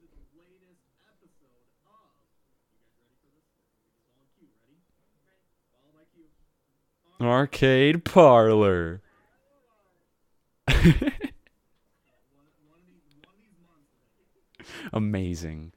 to the latest episode of. You guys ready for this? all in. Ready? Ready. Follow my. Arcade Parlor. Uh, Amazing.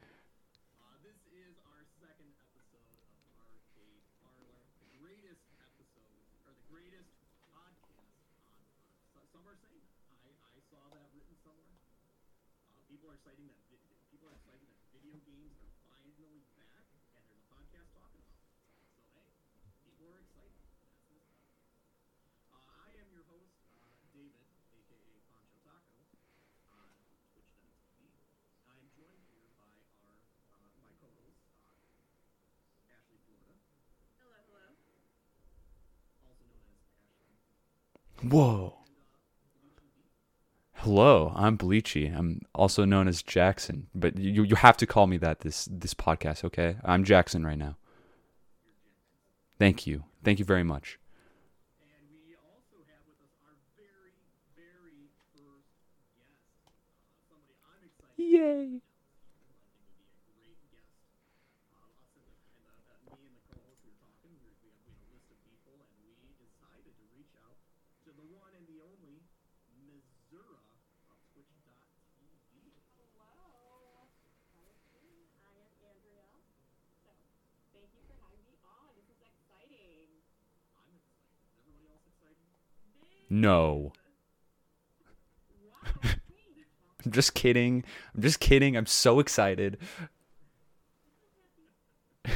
Whoa. Hello, I'm Bleachy. I'm also known as Jackson, but you you have to call me that this this podcast, okay? I'm Jackson right now. Thank you. Thank you very much. No. I'm just kidding. I'm just kidding. I'm so excited.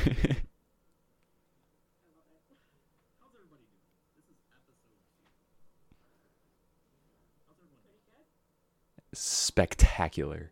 Spectacular.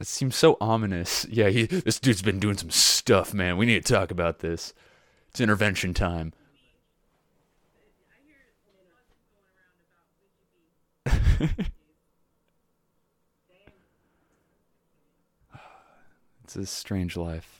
It seems so ominous. Yeah, he, this dude's been doing some stuff, man. We need to talk about this. It's intervention time. it's a strange life.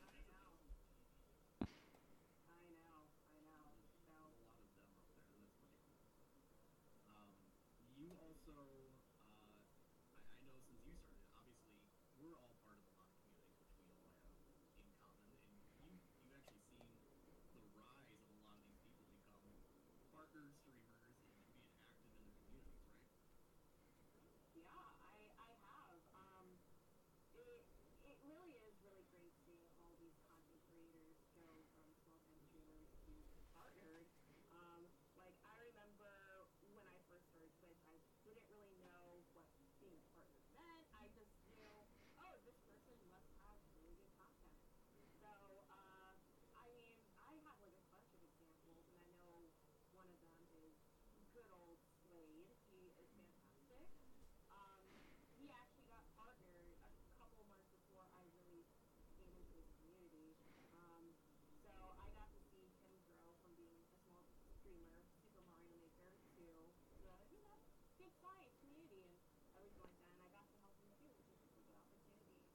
so I got to see him grow from being a small streamer, a small minemaker, to a big science community, and everything like that. And I got to help him do it, which is a good opportunity.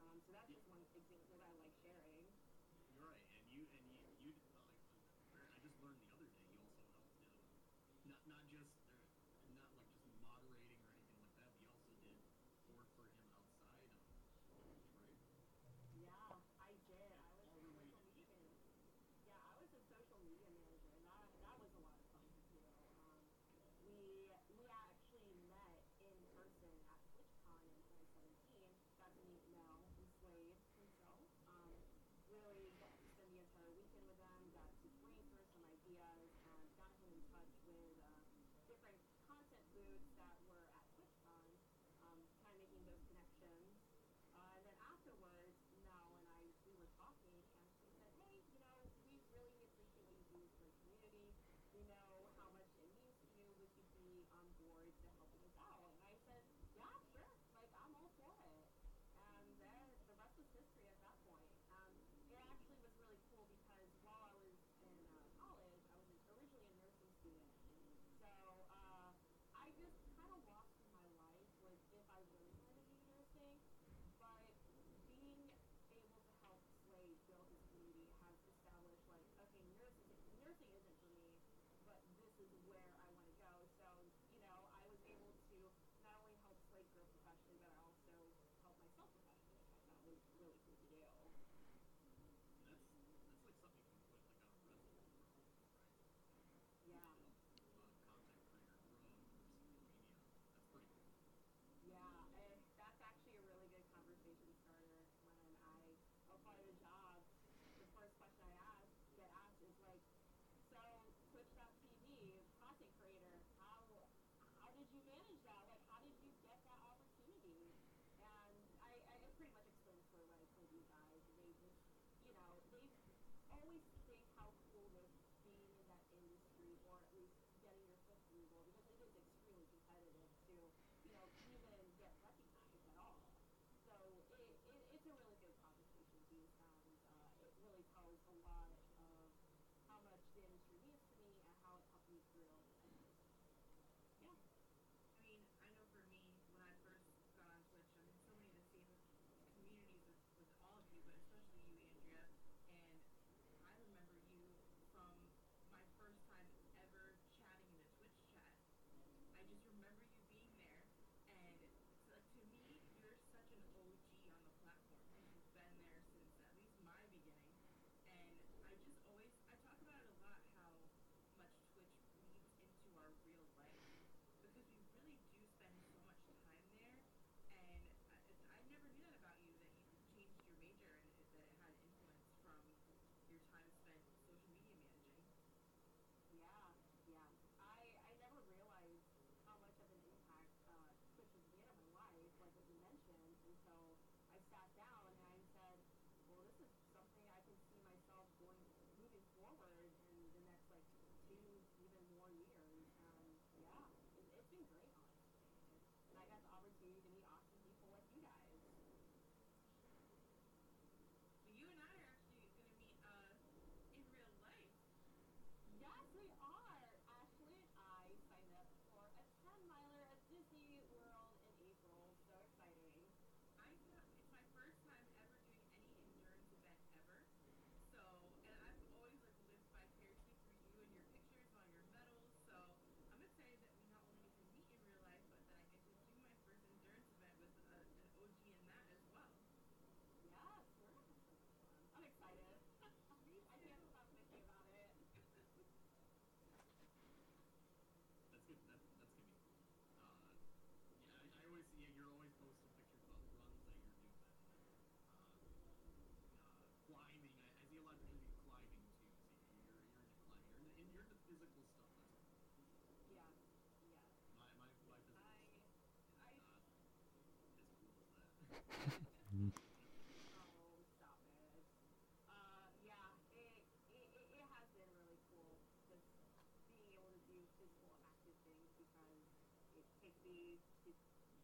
So that's just really, really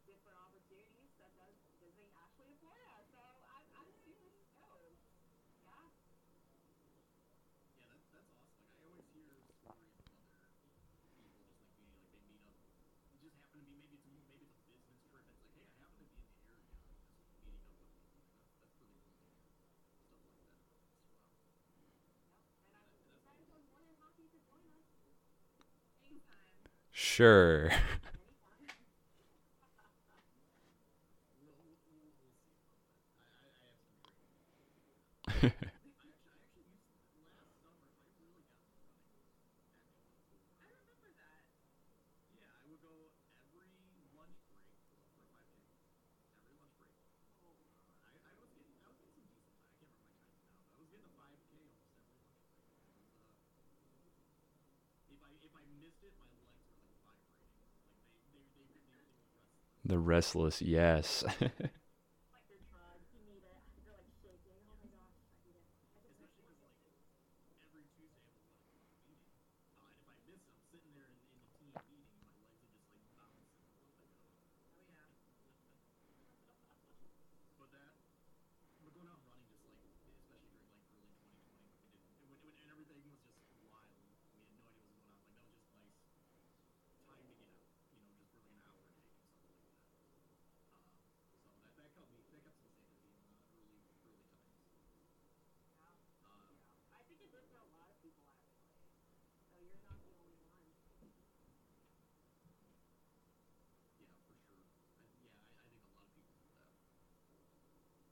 different opportunities such as visiting Ashley and Florida. So I'm, I'm super stoked. Yeah. Yeah, that, that's awesome. Like I always hear stories of other people just like being like they meet up. It just happen to be maybe it's a, maybe it's a business trip. It's like, hey, I happen to be in the area, just meeting up with people. Like that's that's really cool to hear. Stuff like that. It's wow. Yep. And I'm Yeah, that's excited. I'm more than happy to join us. Anytime. Sure. Anytime. We'll, we'll, we'll, we'll see about that. I, I, I have some great. I actually, I actually used last summer. I really got into running. Actually, I remember that. yeah, I would go every lunch break for a 5K. Every lunch break. Oh, I, I was getting I was getting some decent time. I can't remember my times now, but I was getting a 5K almost every lunch break. It was, uh, if I if I missed it, my legs were like vibrating. Like they they they, they, they were restless. The restless, yes. like you're drugged. You need it. You're like shaking. Oh my gosh. I need it. I just Especially because like every Tuesday I have a one o'clock meeting, uh, and if I miss it, I'm sitting there in, in the team meeting, and my legs are just like bouncing. I'm like, oh. Oh yeah. But that, but going out running just like, especially during like early 2020 when we did, when, when everything was just wild, we had no idea what was going on. Like that was just nice time to get out, you know, just for like an hour a day, do something like that. Um, so that that kept me that kept me sane in the uh, early early times. Yeah. Um, Yeah. I think it did for a lot of people actually. So you're not the only one. yeah, for sure. I, yeah, I, I think a lot of people do that.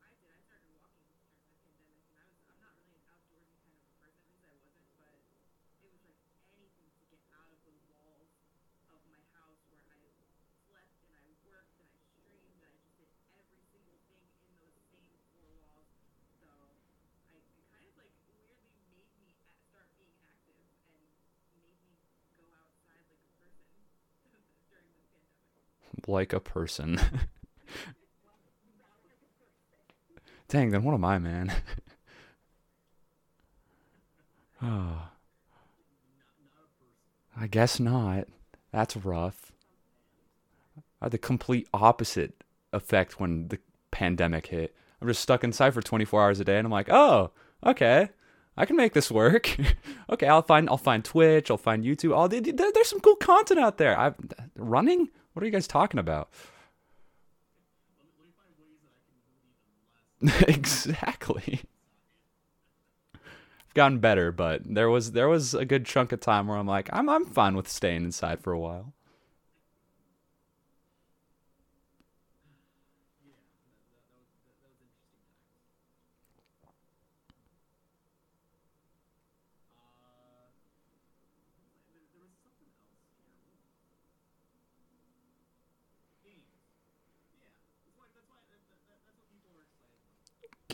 I did. I started walking during the pandemic, and I was I'm not really an outdoorsy kind of a person. At least I wasn't, but it was like anything to get out of the walls of my house where I slept and I worked and I streamed and I just did every single thing in those same four walls. So I it kind of like weirdly made me a- start being active and made me go outside like a person during this pandemic. Like a person. Dang, then what am I, man? Person. I guess not. That's rough. I had the complete opposite effect when the pandemic hit. I'm just stuck inside for 24 hours a day, and I'm like, oh, okay, I can make this work. okay, I'll find I'll find Twitch, I'll find YouTube. Oh, there- there's some cool content out there. I'm running. What are you guys talking about? Exactly. I've gotten better, but there was there was a good chunk of time where I'm like, I'm I'm fine with staying inside for a while. Yeah, that, that, that was that, that was interesting times. Uh, there, there was something else here. Games. Yeah, that's why. That's why. That, that, that, that's what people are excited about. Games. Game, like I said earlier, gaming is finally back. and There's a podcast that's finally talking about video games. It's about time. Back baby. Yeah. What are you guys playing? You guys, you guys playing anything new? I, I know last last month we talked about some stuff. Are you, you guys playing anything new these days? Whether whether on stream, off stream, I don't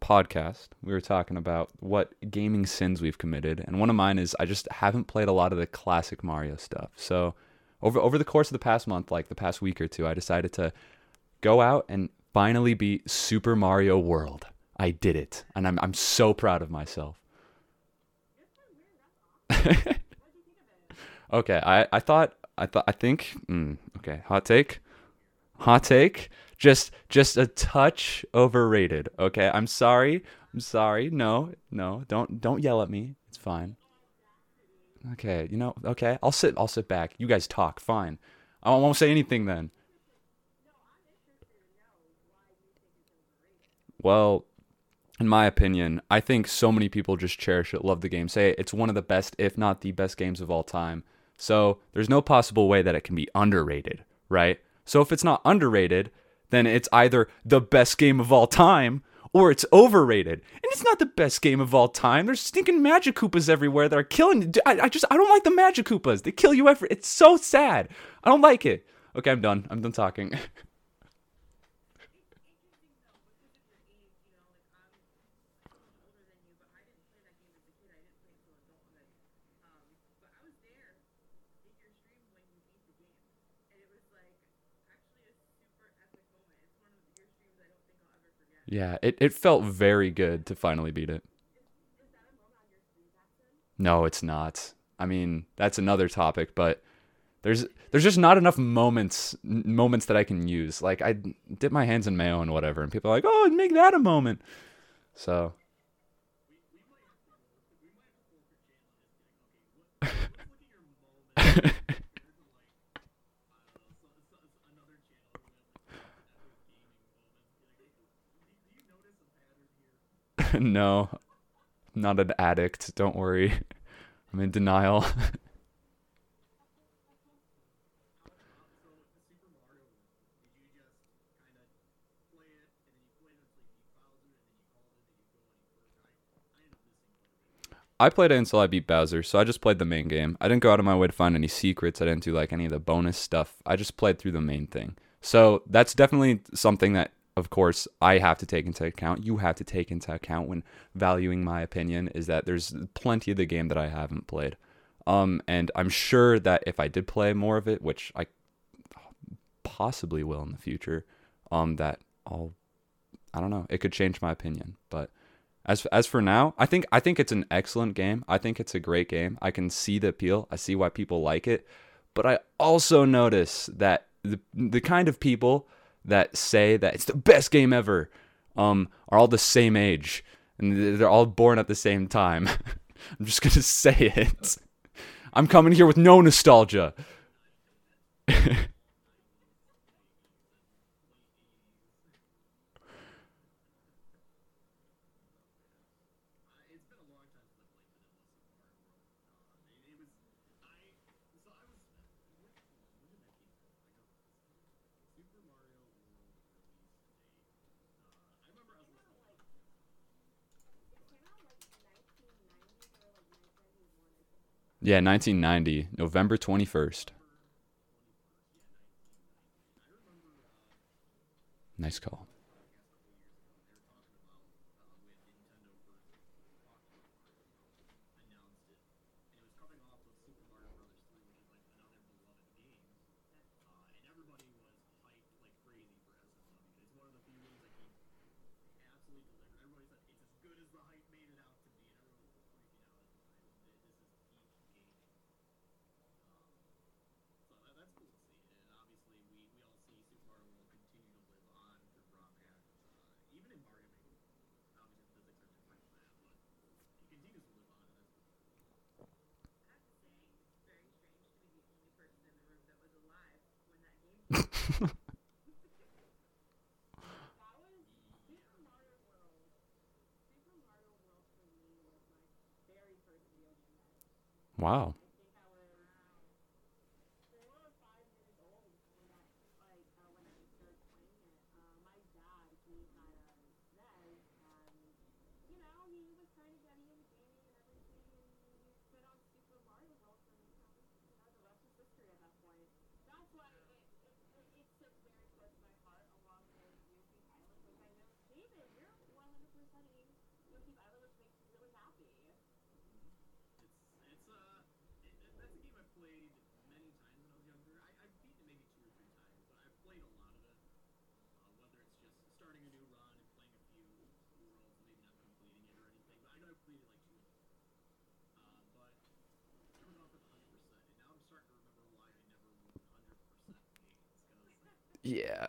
podcast we were talking about what gaming sins we've committed, and one of mine is I just haven't played a lot of the classic Mario stuff. So over over the course of the past month, like the past week or two, I decided to go out and finally beat Super Mario World. I did it, and I'm I'm so proud of myself. Okay, I, I thought I thought I think mm, okay, hot take. Hot take. Just just a touch overrated. Okay, I'm sorry. I'm sorry. No, no, don't don't yell at me. It's fine. Okay, you know, okay. I'll sit I'll sit back. You guys talk. Fine. I won't say anything then. Well, in my opinion, I think so many people just cherish it, love the game, say it's one of the best, if not the best games of all time. So there's no possible way that it can be underrated, right? So if it's not underrated, then it's either the best game of all time or it's overrated. And it's not the best game of all time. There's stinking Magic Koopas everywhere that are killing. I, I just, I don't like the Magic Koopas. They kill you every. It's so sad. I don't like it. Okay, I'm done. I'm done talking. Yeah, it, it felt very good to finally beat it. No, it's not. I mean, that's another topic, but there's there's just not enough moments moments that I can use. Like I dip my hands in mayo and whatever, and people are like, "Oh, make that a moment." So no, I'm not an addict. Don't worry. I'm in denial. I played it until I beat Bowser, so I just played the main game. I didn't go out of my way to find any secrets. I didn't do like any of the bonus stuff. I just played through the main thing. So that's definitely something that of course, I have to take into account, you have to take into account when valuing my opinion is that there's plenty of the game that I haven't played. Um, and I'm sure that if I did play more of it, which I possibly will in the future, um, that I'll, I don't know, it could change my opinion. But as as for now, I think I think it's an excellent game. I think it's a great game. I can see the appeal. I see why people like it, but I also notice that the the kind of people that say that it's the best game ever um, are all the same age and they're all born at the same time. I'm just gonna say it. I'm coming here with no nostalgia. Yeah, 1990, November 21st. Nice call. Wow. Yeah.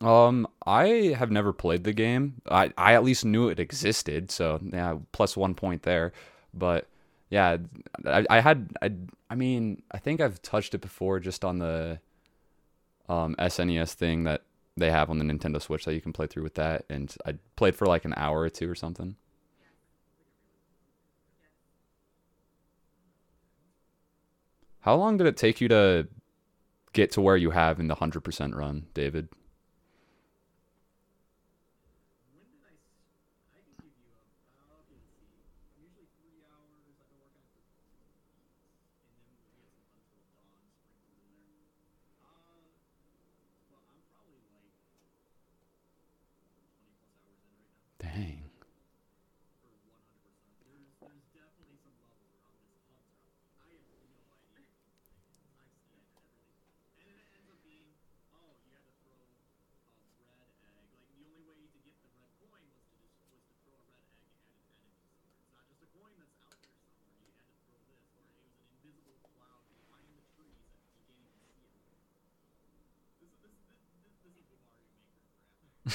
Um, I have never played the game. I, I at least knew it existed, so yeah, plus one point there. But yeah, I, I had I, I mean I think I've touched it before just on the um, SNES thing that they have on the Nintendo Switch that you can play through with that, and I played for like an hour or two or something. How long did it take you to get to where you have in the hundred percent run, David?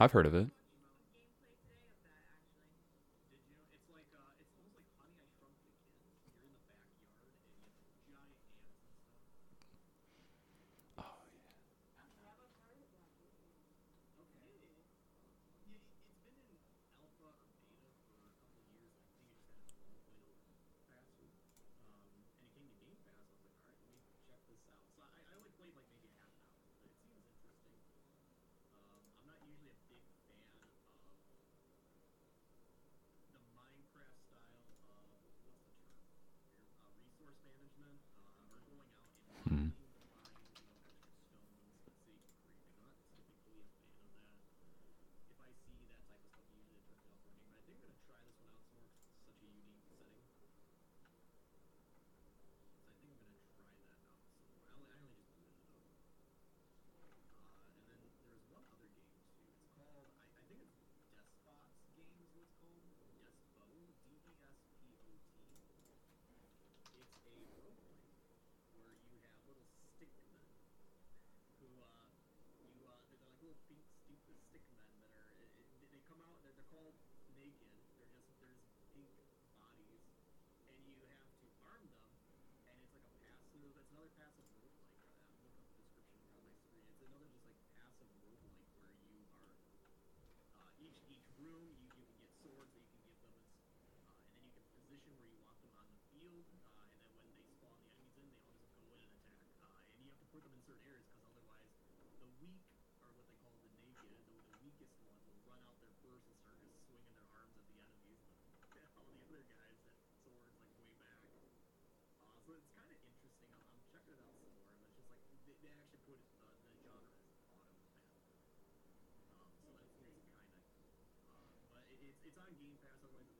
I've heard of it. it's on Game Pass. Otherwise,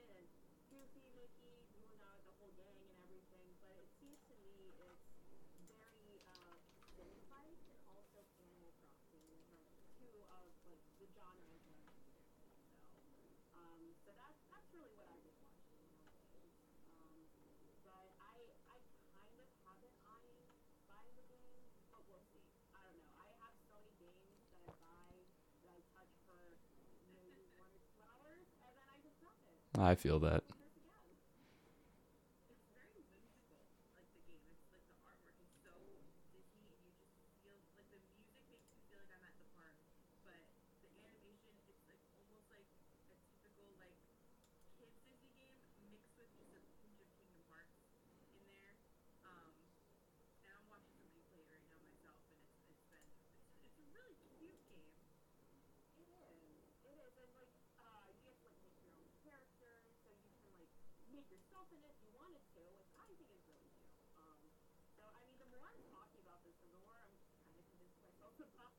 the whole gang and everything, but it seems to me it's very uh, and also Animal Crossing, two of like the so, um, so that's that's really what I've been watching. Um, but I I kind of have an eye buying the game, but we'll see. I don't know. I have so many games that I buy that I touch for maybe one or two hours, and then I just drop it. I feel that. some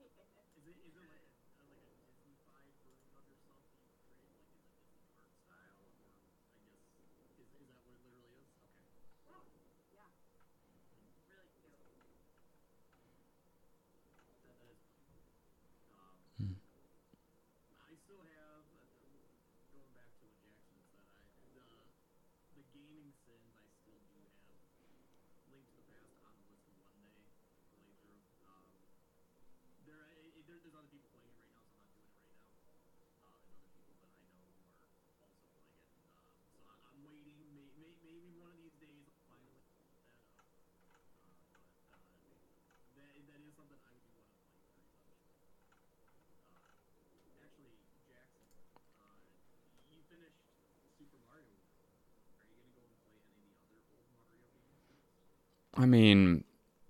I mean,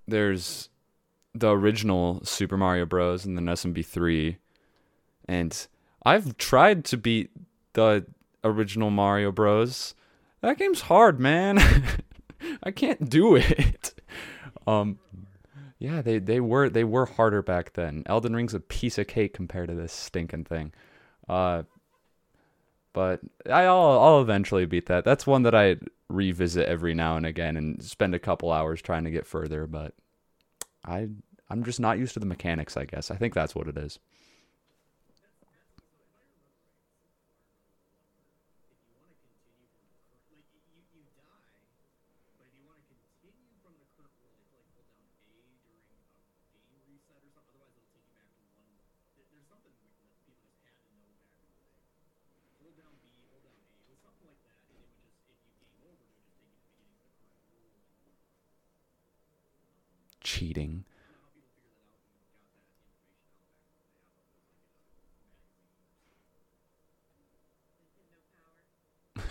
there's the original Super Mario Bros. and then SMB3. And I've tried to beat the original Mario Bros. That game's hard, man. I can't do it. Um yeah, they, they were they were harder back then. Elden Ring's a piece of cake compared to this stinking thing. Uh but I'll I'll eventually beat that. That's one that I revisit every now and again and spend a couple hours trying to get further, but I I'm just not used to the mechanics, I guess. I think that's what it is.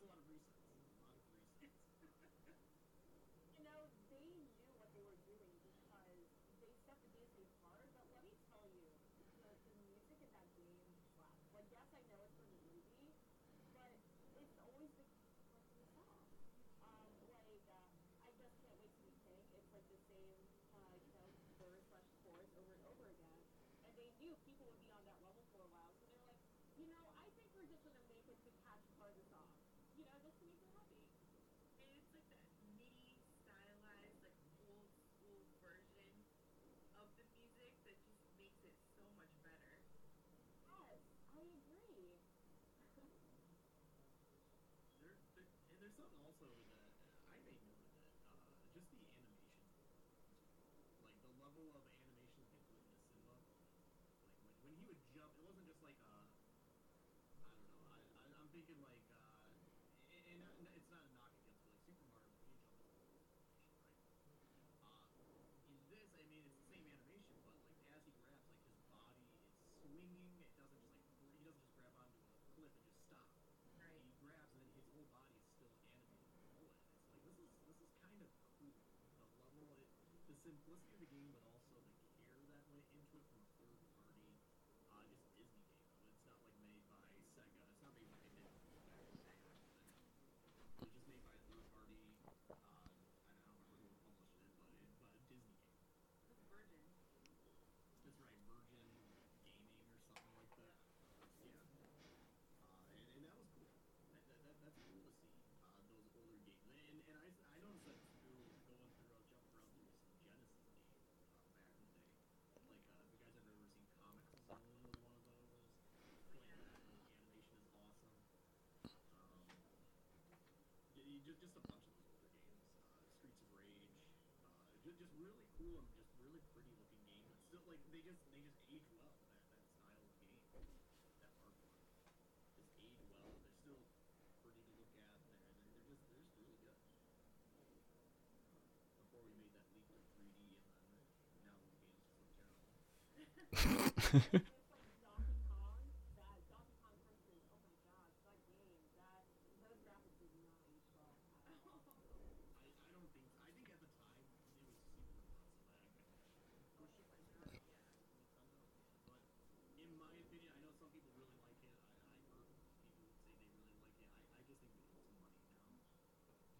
There's a lot of reasons. A lot of reasons. you know, they knew what they were doing because they set the game safe hard, but let me tell you, the, the music in that game slaps. Like, yes, I know it's from the movie, but it's always the fucking song. Um, like, uh, I just can't wait to be king. It's like the same, uh, you know, verse slash chorus over and over again. And they knew people would be on that level for a while, so they're like, you know, I think we're just gonna make it to something also over there. cool and just really pretty looking game. But still, like they just they just age well. That, that style of game, that just age well. They're still pretty to look at. They're they're just they're just really good. Before we made that leap to 3D, and then now the game's just terrible.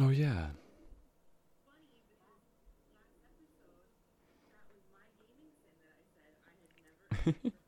Oh, yeah.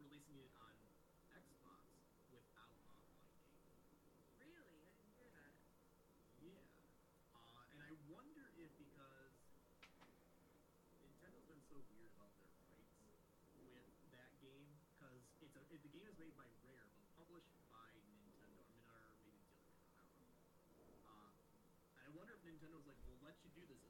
releasing it on Xbox without online game. Really? I didn't hear that. Yeah. Uh, and I wonder if because Nintendo's been so weird about their rights with that game, because it's a, it, the game is made by Rare, but published by Nintendo. I mean, or maybe Dealer. I don't know. Uh, I wonder if Nintendo's like, we'll let you do this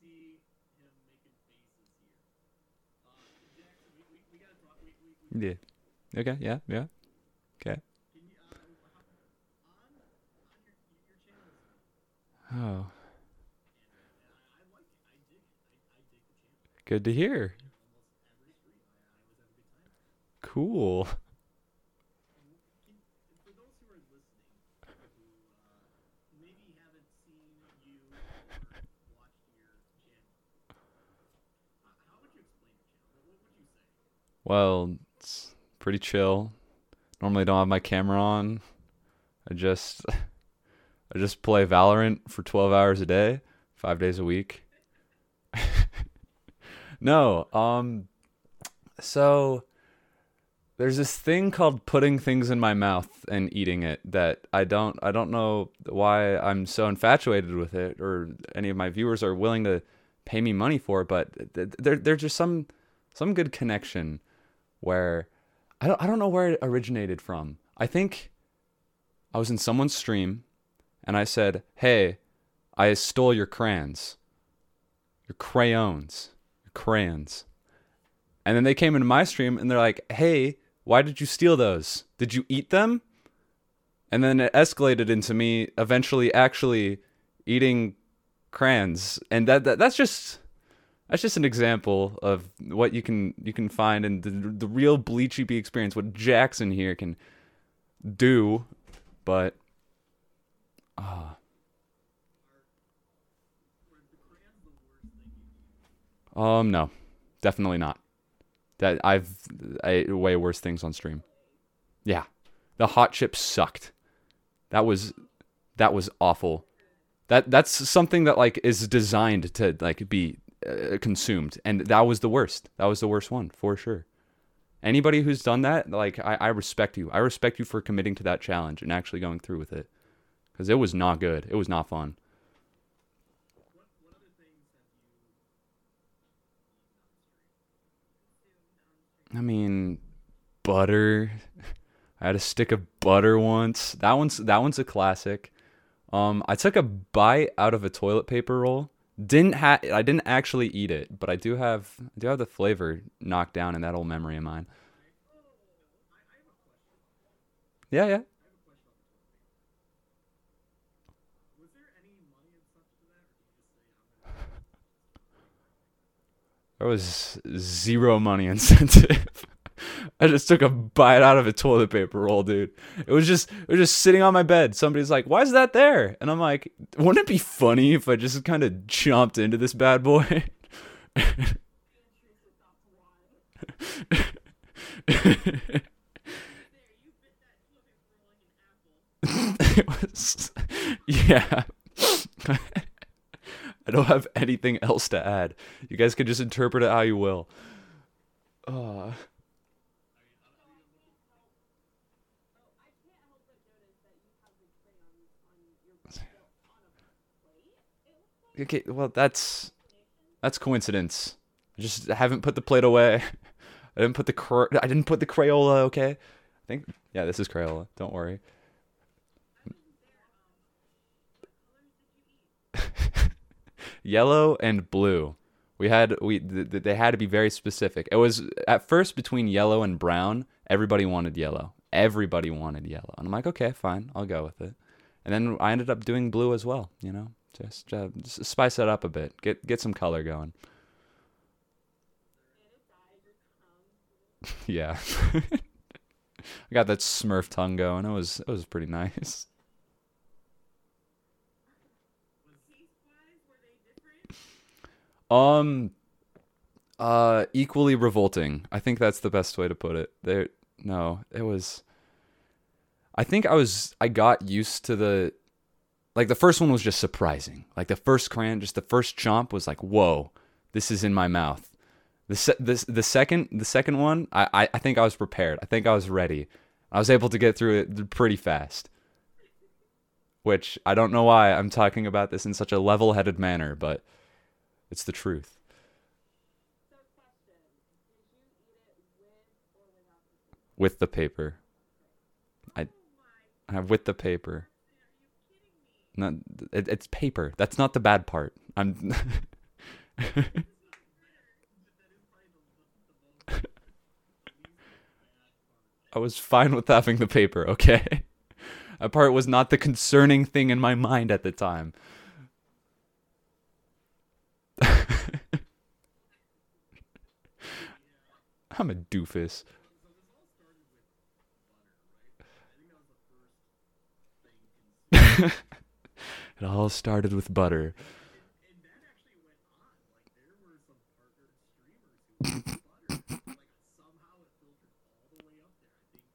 see him making faces here. Uh, Jackson, we, we, we gotta talk. We, we, we Yeah. Okay. Yeah. Yeah. Okay. Can you, uh, on, on your, your channel Oh, and, I, like it. I dig it. I, dig the channel. good to hear. Almost every stream, I, I always have a good time. Cool. Can, for those who are listening, who uh, maybe haven't seen you or watched your channel, how, how would you explain your channel? What, what would you say? Well, it's pretty chill. Normally don't have my camera on. I just I just play Valorant for 12 hours a day, 5 days a week. no, um so there's this thing called putting things in my mouth and eating it that I don't I don't know why I'm so infatuated with it or any of my viewers are willing to pay me money for but there there's just some some good connection where I don't I don't know where it originated from. I think I was in someone's stream and I said, "Hey, I stole your crayons. Your crayons. Your crayons." And then they came into my stream and they're like, "Hey, why did you steal those? Did you eat them?" And then it escalated into me eventually actually eating crayons. And that, that that's just that's just an example of what you can you can find in the, the real bleachy bee experience what jackson here can do but ah. Eat? um no definitely not. That i've I way worse things on stream. Yeah the hot chips sucked. That was that was awful. That that's something that like is designed to like be uh, consumed. And that was the worst. That was the worst one for sure. Anybody who's done that like I, I respect you. I respect you for committing to that challenge and actually going through with it. Because it was not good. It was not fun. I mean butter. I had a stick of butter once. That one's that one's a classic. Um i took a bite out of a toilet paper roll didn't have i didn't actually eat it but i do have i do have the flavor knocked down in that old memory of mine yeah yeah? There was zero money incentive. I just took a bite out of a toilet paper roll, dude. It was just it was just sitting on my bed. Somebody's like, "Why is that there?" And I'm like, "Wouldn't it be funny if I just kind of jumped into this bad boy?" It was yeah. I don't have anything else to add. You guys can just interpret it how you will. Uh, Oh, I can't help but notice that you have the crayons on your on a plate. It looks like okay, well that's that's coincidence. I just haven't put the plate away. I didn't put the cr- I didn't put the Crayola. Okay, I think yeah, this is Crayola. Don't worry. Yellow and blue. We had we th- th- they had to be very specific. It was at first between yellow and brown. Everybody wanted yellow. Everybody wanted yellow. And I'm like, okay, fine, I'll go with it. And then I ended up doing blue as well. You know, just, uh, just spice it up a bit. Get get some color going. yeah. I got that Smurf tongue going. It was it was pretty nice. Um uh equally revolting. I think that's the best way to put it. There no, it was I think I was I got used to the like the first one was just surprising. Like the first crayon, just the first chomp was like, "Whoa, this is in my mouth." The se- the the second the second one, I, I I think I was prepared. I think I was ready. I was able to get through it pretty fast. Which I don't know why I'm talking about this in such a level-headed manner, but it's the truth. With the paper? I I have with the paper. No, it, it's paper. That's not the bad part. I'm I was fine with having the paper, okay? That part was not the concerning thing in my mind at the time. I'm a doofus. It all started with butter. and that actually went on. Like there were some partnered streamers who used butter. Like somehow it filtered all the way up there. I think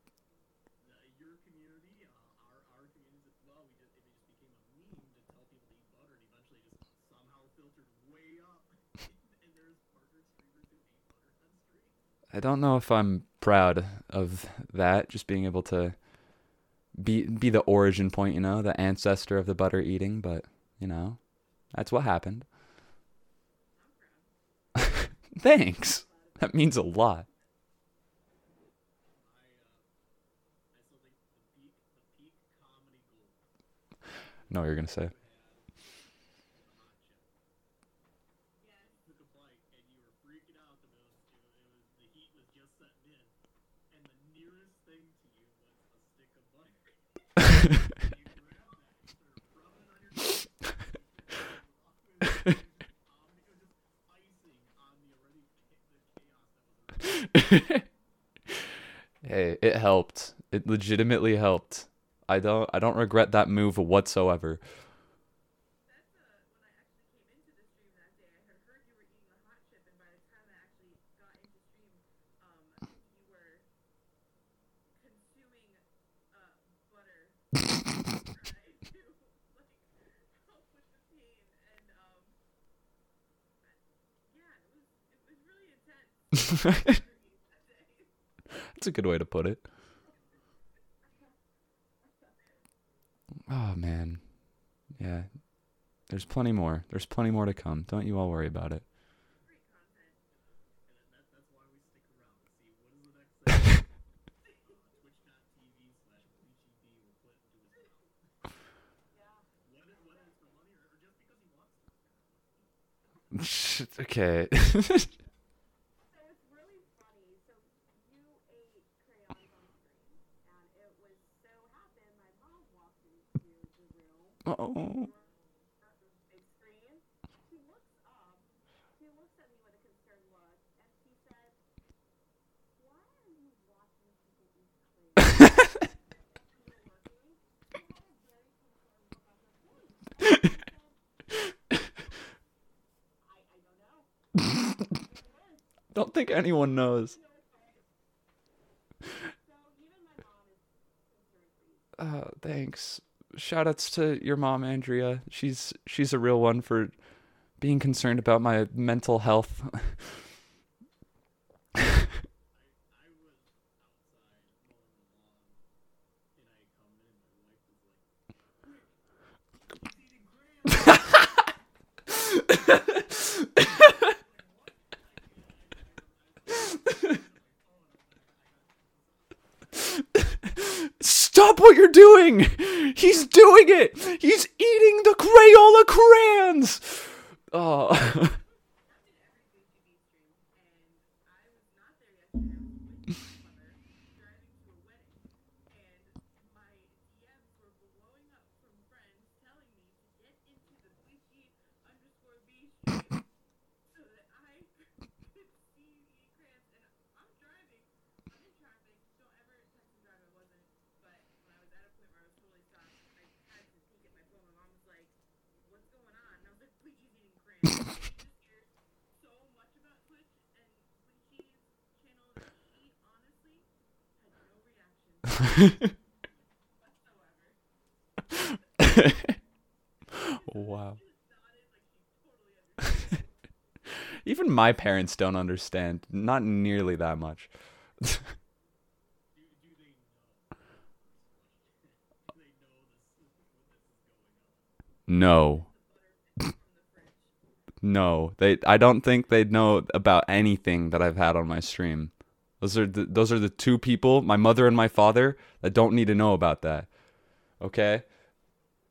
the, your community, uh, our our communities as well. We just it just became a meme to tell people to eat butter, and eventually just somehow filtered way up. and there's partnered streamers who ate butter on stream. I don't know if I'm proud of that, just being able to be be the origin point, you know, the ancestor of the butter eating, but you know, that's what happened. Thanks. That means a lot. No, you're gonna still think the peak the peak comedy gold. know what you're gonna say. took a bite and you were freaking out because it was, it was the heat was just setting in, and the nearest thing to you was a stick of butter. you grabbed that, you started rubbing it on your face. It was just icing on the already the chaos that was. hey, it helped. It legitimately helped. I don't I don't regret that move whatsoever. That's uh, when I actually came into the stream that day. I had heard you were eating a hot chip, and by the time I actually got into stream, um, you were consuming uh, butter trying to like help with the pain, and um, I- yeah, it was it was really intense. that day. That's a good way to put it. Oh man. Yeah. There's plenty more. There's plenty more to come. Don't you all worry about it. Great I, I don't think anyone knows. Oh, so even thanks. Shoutouts to your mom, Andrea. She's she's a real one for being concerned about my mental health. What you're doing! He's doing it! He's eating the Crayola crayons! Oh. wow. Even my parents don't understand, not nearly that much. no. no. They I don't think they'd know about anything that I've had on my stream. Those are the, those are the two people, my mother and my father, that don't need to know about that. Okay?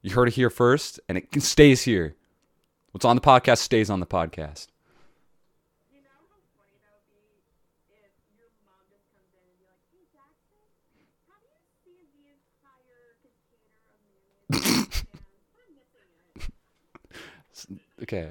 You heard it here first, and it stays here. What's on the podcast stays on the podcast. Okay.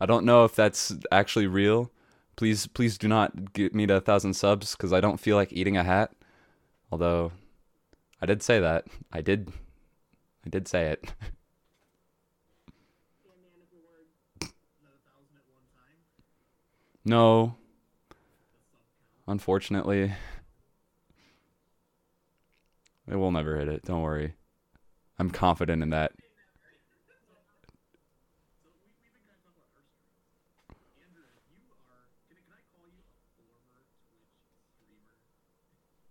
I don't know if that's actually real. Please, please do not get me to a thousand subs because I don't feel like eating a hat. Although, I did say that. I did. I did say it. No. Unfortunately. It will never hit it. Don't worry. I'm confident in that.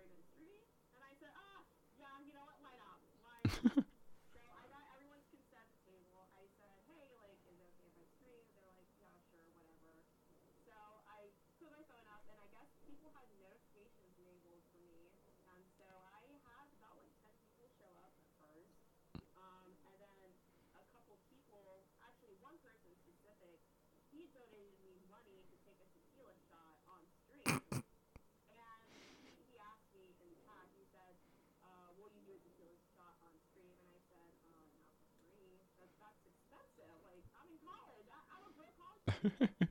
started in three, that's expensive. Like, I'm in college. I, I don't go to college.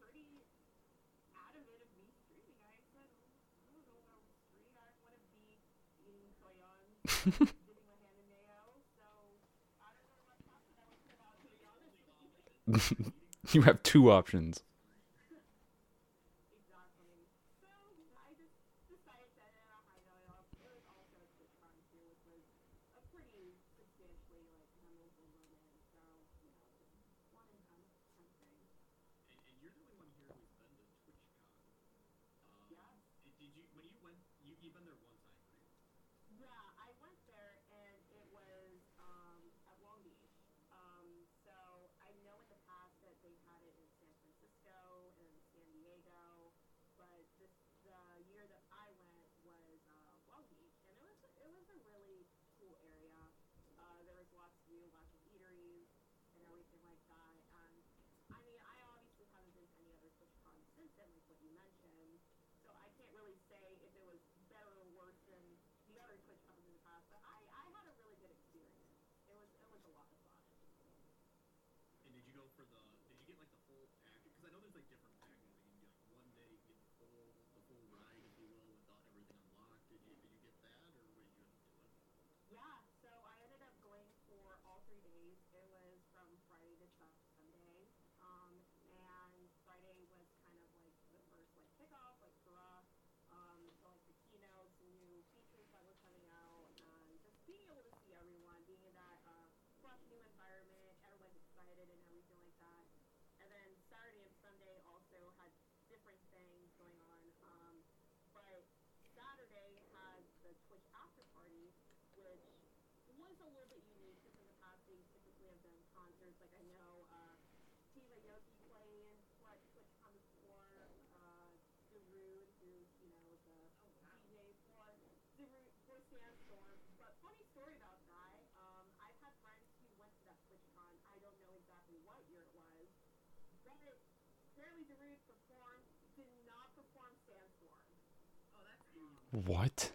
pretty adamant of me streaming. I said, oh, I don't know what I would stream. I want to be eating soyons, dipping my hand in mayo, so I don't know what content I would put out, to be honest you. you have two options. Exactly. So I just decided to end it on a high note. It was also a TwitchCon too, which was a pretty substantially like memorable moment. So you know, just one and done kind of thing. And, and you're the only one here who's been to TwitchCon. Um, Yes. Did you, when you went, you, you've been there one time, right? Yeah, I went there and it was um, at Long Beach. Um, so I know in the past that they've had it in San Francisco and San Diego, but this the year that I went was uh, Long Beach, and it was it was a really cool area. Uh, there was lots to do, lots of eateries and everything like that. And I mean, I obviously haven't been to any other TwitchCon since then, like what you mentioned. So I can't really say if it was better or worse than the other TwitchCons in the past, but I, I had a really good experience. It was it was a lot of fun. And did you go for the? Did you get like the full package? Because I know there's like different packages. You can get like one day, you get the full, the full ride, if you will, with everything unlocked. Did you, did you get that, or you doing? Yeah, so I ended up going for all three days. It was from Friday to Sunday. Um, and Friday was kind of like the first like kickoff, like hurrah. Um, so like the keynotes, new features that were coming out, and just being able to see everyone, being in that uh, fresh new environment, everyone's excited and everything like that. And then Saturday and Sunday also had different things going on. Um, but Saturday had the Twitch after party, which was a little bit unique because in the past they typically have done. Like I know uh, Steve Aoki played what TwitchCon before, uh, Darude, who's you know the DJ for Darude for Sandstorm. But funny story about that. Um, I've had friends who went to that TwitchCon. I don't know exactly what year it was, but apparently Darude performed, did not perform Sandstorm. Oh, that's What?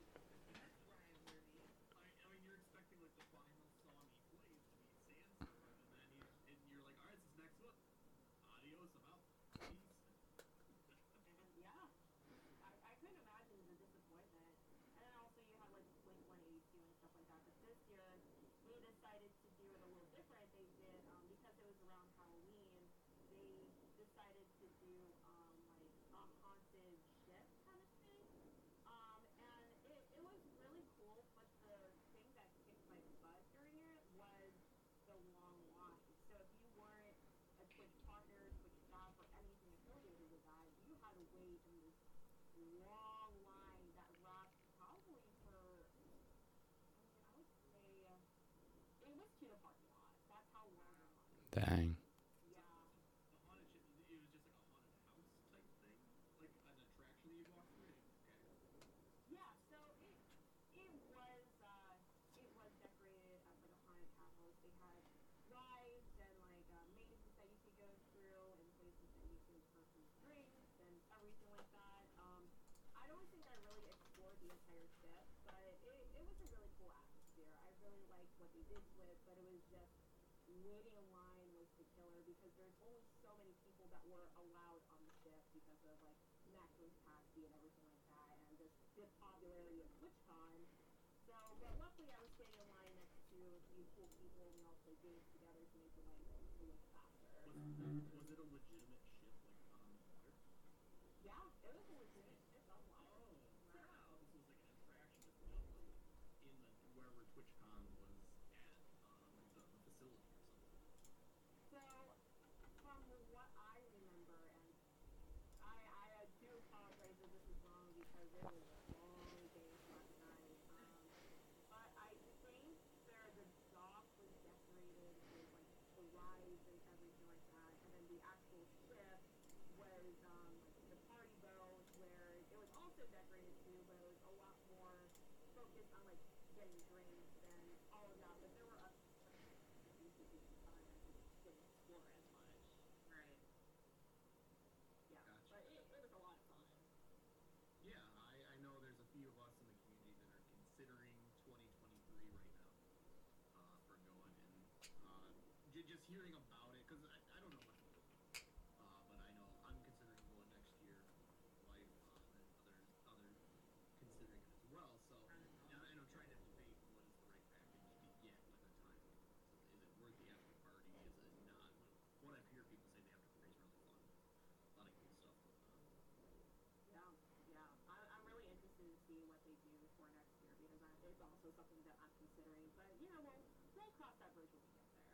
long line that probably for, I would say, it was to the parking lot. That's how long. Dang. entire trip, but it, it was a really cool atmosphere. I really liked what they did with, but it was just waiting in line was the killer because there's only so many people that were allowed on the ship because of like maximum capacity and everything like that, and just the popularity of TwitchCon. So, but luckily I was staying in line next to a few cool people and we all played games together to make the line go so much faster. Was, was it a legitimate ship like on the water? Yeah, it was a legitimate the and everything like that, and then the actual ship was um the party boat where it was also decorated too, but it was a lot more focused on like getting drinks and all of that. But there were other things to do at the time and we didn't explore as much. Right. Yeah, Gotcha. but it, it was a lot of fun. Yeah, I, I know there's a few of us in the community that are considering 2023 right now uh, for going, and uh, j- just hearing about it because I, I don't know much about it, uh, but I know I'm considering going next year. Wife um, and others others considering it as well. So and I know trying to debate what is the right package to get when the time comes. Is it worth the after party? Is it not? What I've heard people say the after party is really fun. A lot of cool stuff on. Yeah, yeah. I, I'm really interested to see what they do for next year because I, it's also something that I'm considering. But you know, we'll we'll cross that bridge when we get there.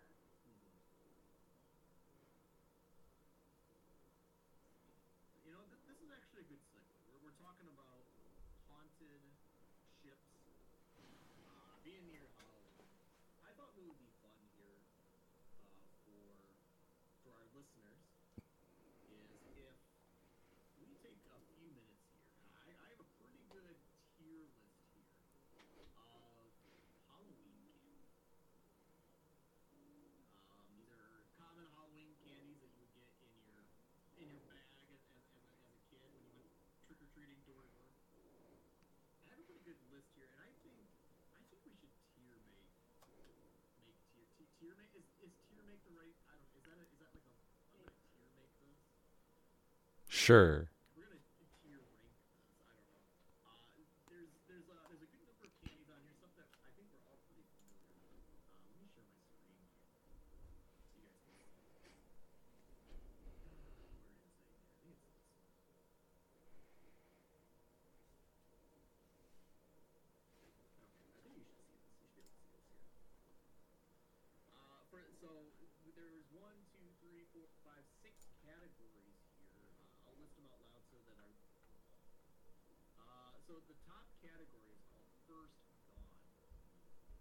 You know, th- this is actually a good segue. Talking about haunted ships uh, being near Halloween. I thought what would be fun here uh, for for our listeners is if we take a few minutes here. I, I have a pretty good tier list here of Halloween candy. Um, these are common Halloween candies that you would get in your in your bag as, as, as, a, as a kid when you went trick or treating door to door. I have a pretty good list here, and I think I think we should tier make make tier t- tier make is, is tier make the right? I don't is that a, is that like a I'm gonna tier make this. Sure. We're gonna tier rank this. I don't know. Uh, there's there's a there's a good number of candies on here. Stuff that I think we're all pretty familiar with. Uh, let me share my screen here, so you guys can see. Where is it? here? I think it's this one. Okay, I think you should see this. You should be able to see this here. Uh, for so there's one, two, three, four, five, six categories here. Uh, I'll list them out loud so that our. Uh, so the top category is called First Gone.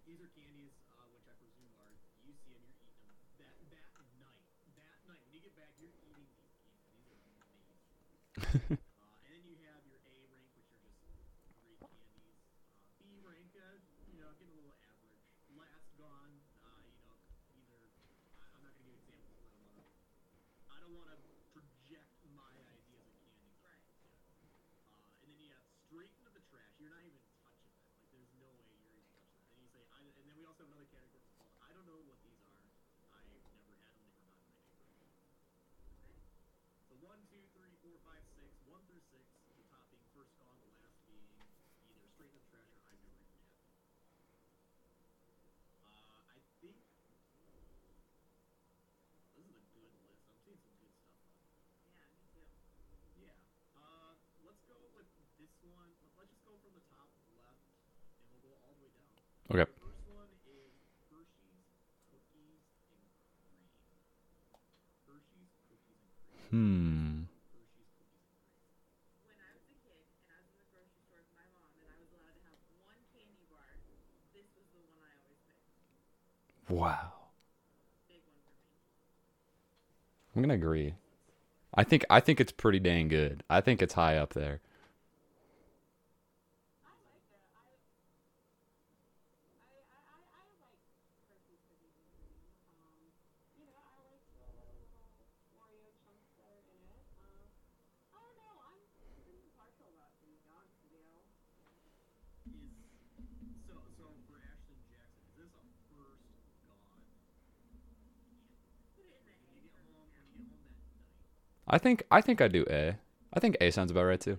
These are candies uh, which I presume are you see and you're eating them that that night. That night when you get back, you're eating these candies. These are amazing. Uh, and then you have your A rank, which are just great candies. Uh, B rank, uh, you know, getting a little average. Last gone, uh, you know, are. I, I'm not gonna give examples. I don't wanna. I don't wanna project my ideas of candies. Right. Yeah. Uh, and then you have straight into the trash. You're not even touching that. Like, there's no way you're even touching that. Then you say, I, and then we also have another category called I don't know what these are. I've never had them. They were not in my neighborhood. Okay. So one, two, three, four, five, six, one through six, the top being first gone, the last being either straight in the trash or I've never even had. Uh, I think this is a good list. I'm seeing some good stuff on here. Yeah, me too. Yeah. Uh, let's go with this one. Let- Let's just go from the top left, and we'll go all the way down. Okay. The first one is Hershey's cookies and cream. Hershey's cookies and cream. Hmm. Hershey's cookies and cream. When I was a kid and I was in the grocery store with my mom and I was allowed to have one candy bar, this was the one I always picked. Hmm. Wow. I'm gonna agree. I think I think it's pretty dang good. I think it's high up there. I like it. I, I, I, I, I like Hershey's cookies and cream. Um, you know, I like the little Oreo chunks that are in it. Um, I don't know. I'm pretty impartial about it, to be honest with you. Is so so for Ashton Jackson, is this a first gone? Put it in the When A you get for me home, now. when you get home that night, I think I think I do A. I think A sounds about right too.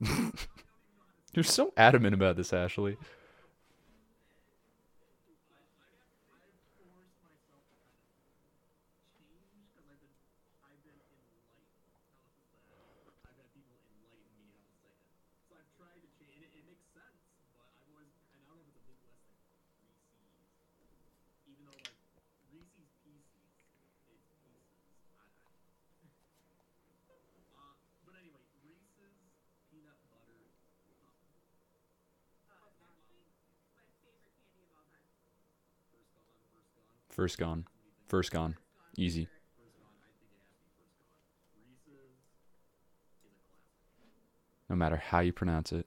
You're so adamant about this, Ashley. First gone. First gone. Easy. No matter how you pronounce it.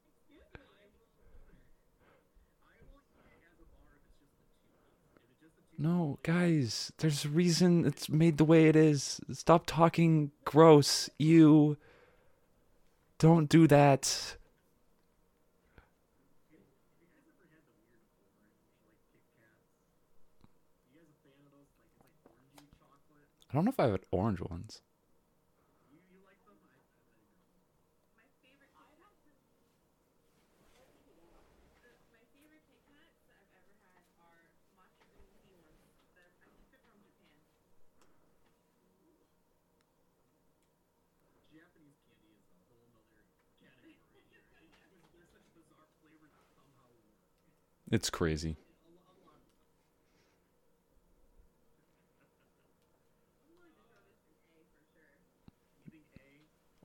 No, guys, there's a reason it's made the way it is. Stop talking gross. You don't do that. I don't know if I have orange ones. It's crazy.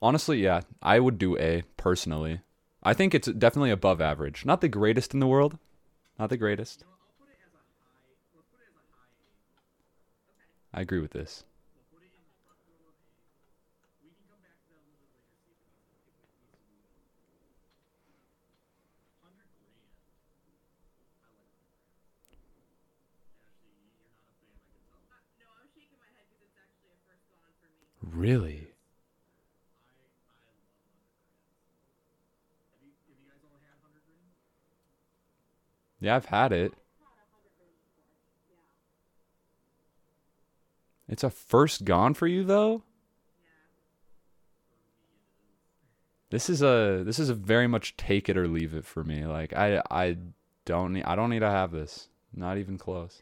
Honestly, yeah, I would do A personally. I think it's definitely above average. Not the greatest in the world. Not the greatest. I agree with this. Really? Yeah, I've had it. It's a first gone for you though? This is a this is a very much take it or leave it for me. Like I I don't need I don't need to have this. Not even close.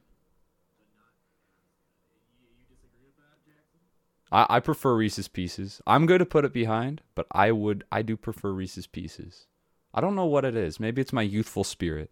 I, I prefer Reese's Pieces. I'm going to put it behind, but I would I do prefer Reese's Pieces. I don't know what it is. Maybe it's my youthful spirit.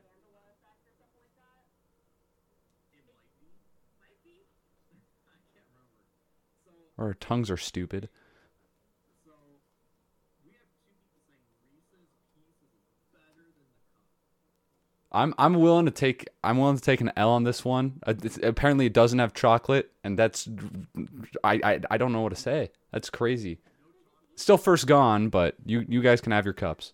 or our tongues are stupid. I'm I'm willing to take I'm willing to take an L on this one. Uh, apparently, it doesn't have chocolate, and that's I, I I don't know what to say. That's crazy. Still first gone, but you you guys can have your cups.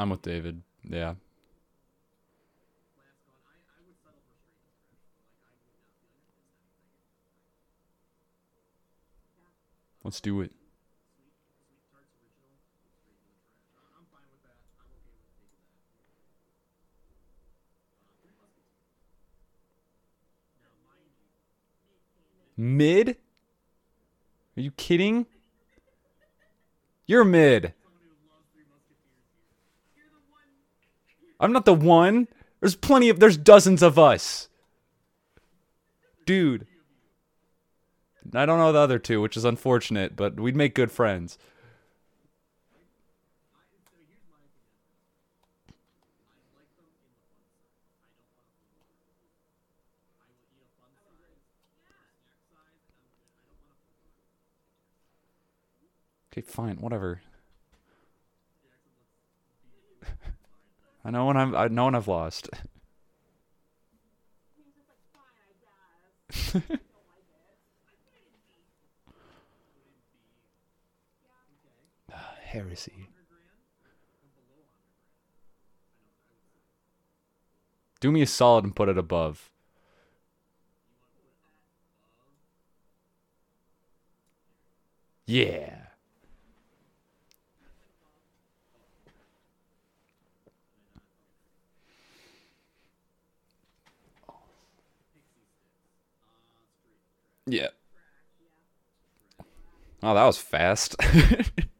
I'm with David. Yeah. Let's do it. Mid? Are you kidding? You're mid. I'm not the one. There's plenty of there's dozens of us. Dude. I don't know the other two, which is unfortunate, but we'd make good friends. Okay, fine, whatever. I know when I'm. I know when I've lost. Heresy. Do me a solid and put it above. Yeah. Yeah. Oh, that was fast.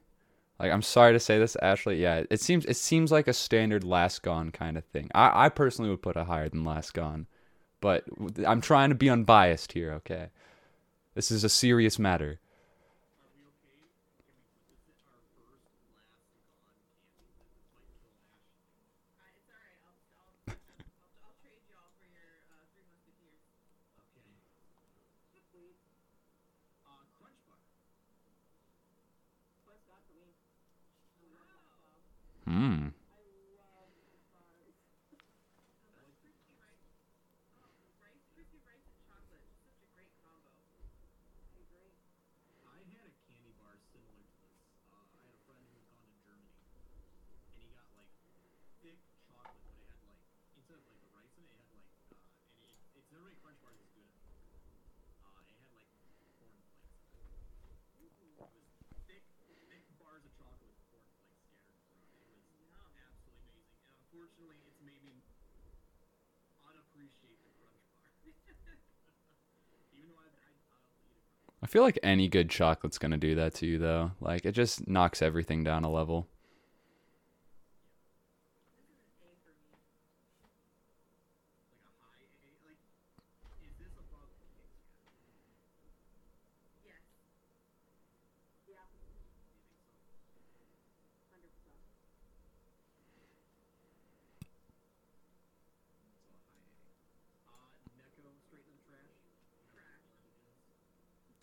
Like I'm sorry to say this, Ashley. Yeah, it seems it seems like a standard Last Gone kind of thing. I, I personally would put it higher than Last Gone, but I'm trying to be unbiased here. Okay, this is a serious matter. unfortunately, it's made me unappreciate the crunch bar. Even though I, I, I feel like any good chocolate's gonna do that to you, though. Like it just knocks everything down a level.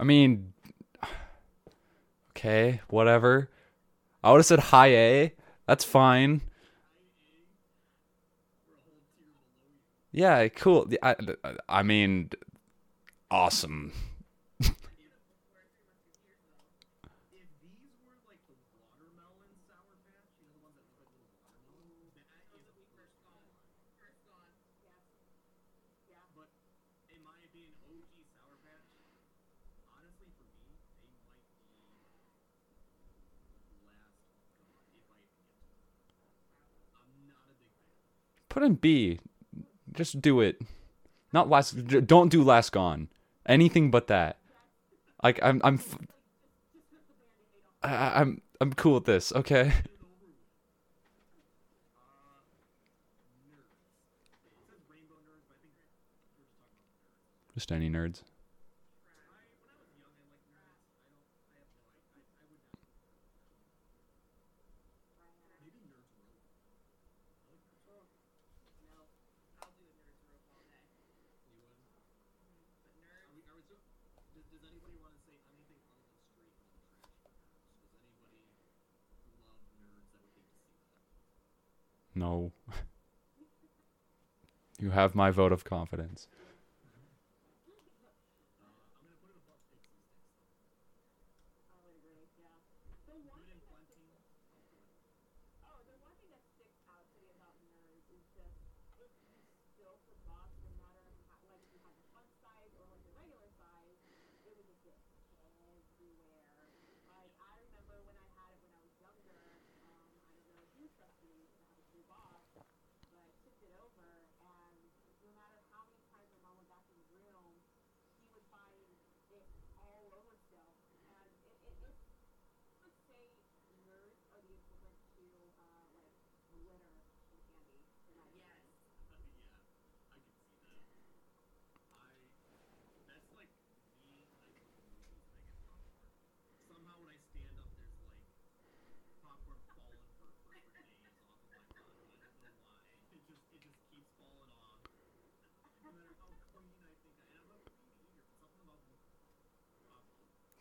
I mean, okay, whatever. I would have said high A. That's fine. Yeah, cool. I, I mean, awesome. Put in B. Just do it. Not last. Don't do last gone. Anything but that. Like I'm I'm I, I'm I'm cool with this. Okay. Just any nerds. No. you have my vote of confidence.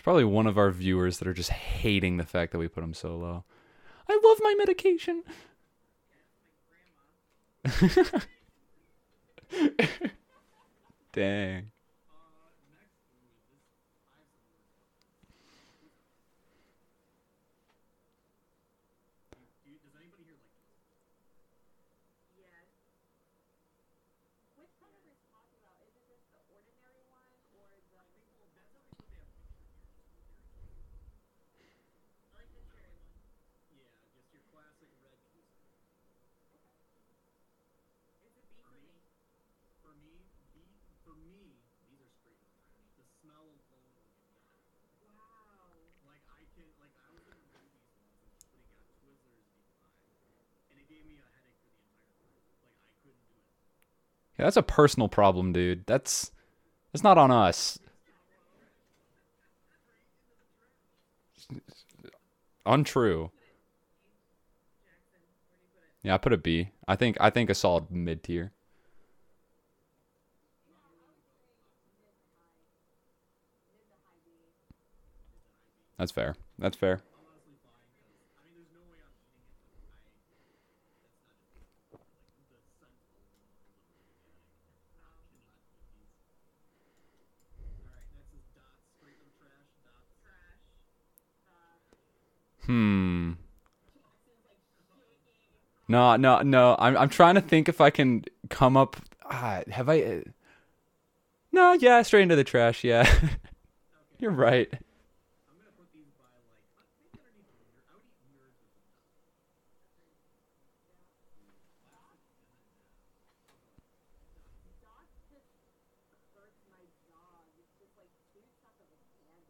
It's probably one of our viewers that are just hating the fact that we put them so low. I love my medication. Dang. me, these are screaming. The smell alone will get. Wow. Like I can, like I was in a movie once, got Twizzlers and it gave me a headache for the entire time. Like I couldn't do it. Yeah, that's a personal problem, dude. That's that's not on us. Untrue. Yeah, I put a B. I think I think a solid mid tier. That's fair. That's fair. Hmm. No, no, no. I'm I'm trying to think if I can come up. Ah, have I? Uh, no, yeah, straight into the trash. Yeah, you're right.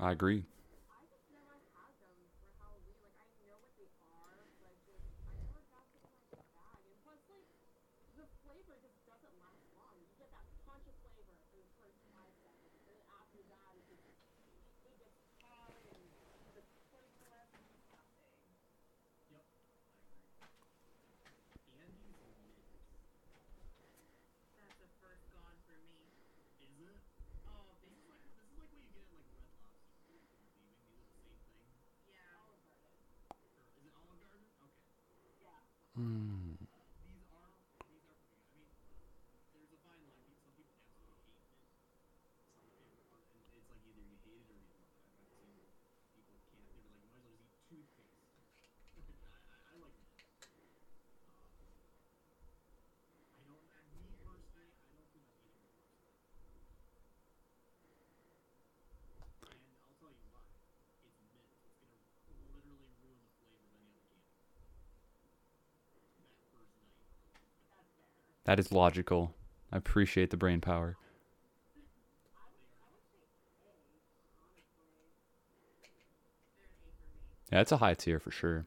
I agree. That is logical. I appreciate the brain power. Yeah, it's a high tier for sure.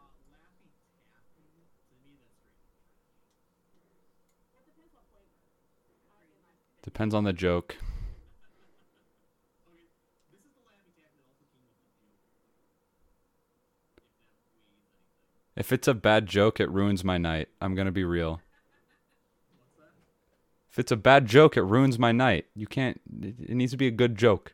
Depends on the joke. If it's a bad joke, it ruins my night. I'm going to be real. If it's a bad joke, it ruins my night. You can't, it needs to be a good joke.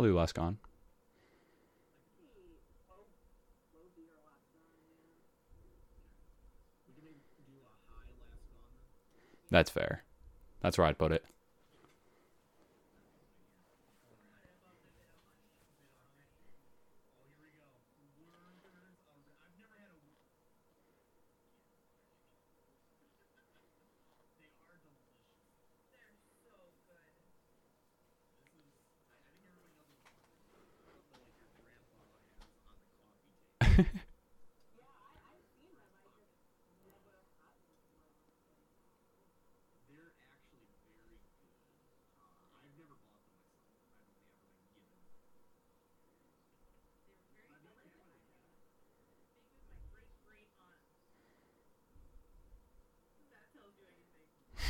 I'll do Lascon. That's fair. That's where I'd put it.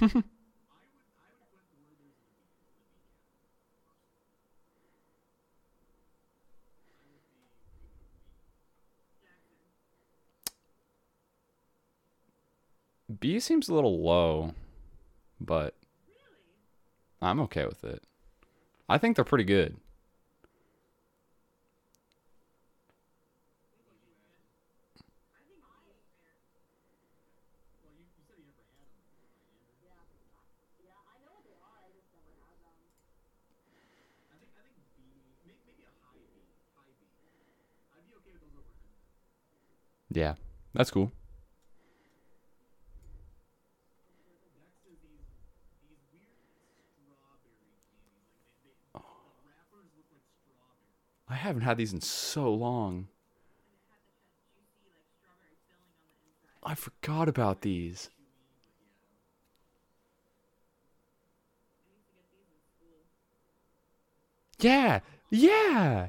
B seems a little low, but I'm okay with it. I think they're pretty good. Yeah, that's cool. I haven't had these in so long. I forgot about these. Yeah, yeah.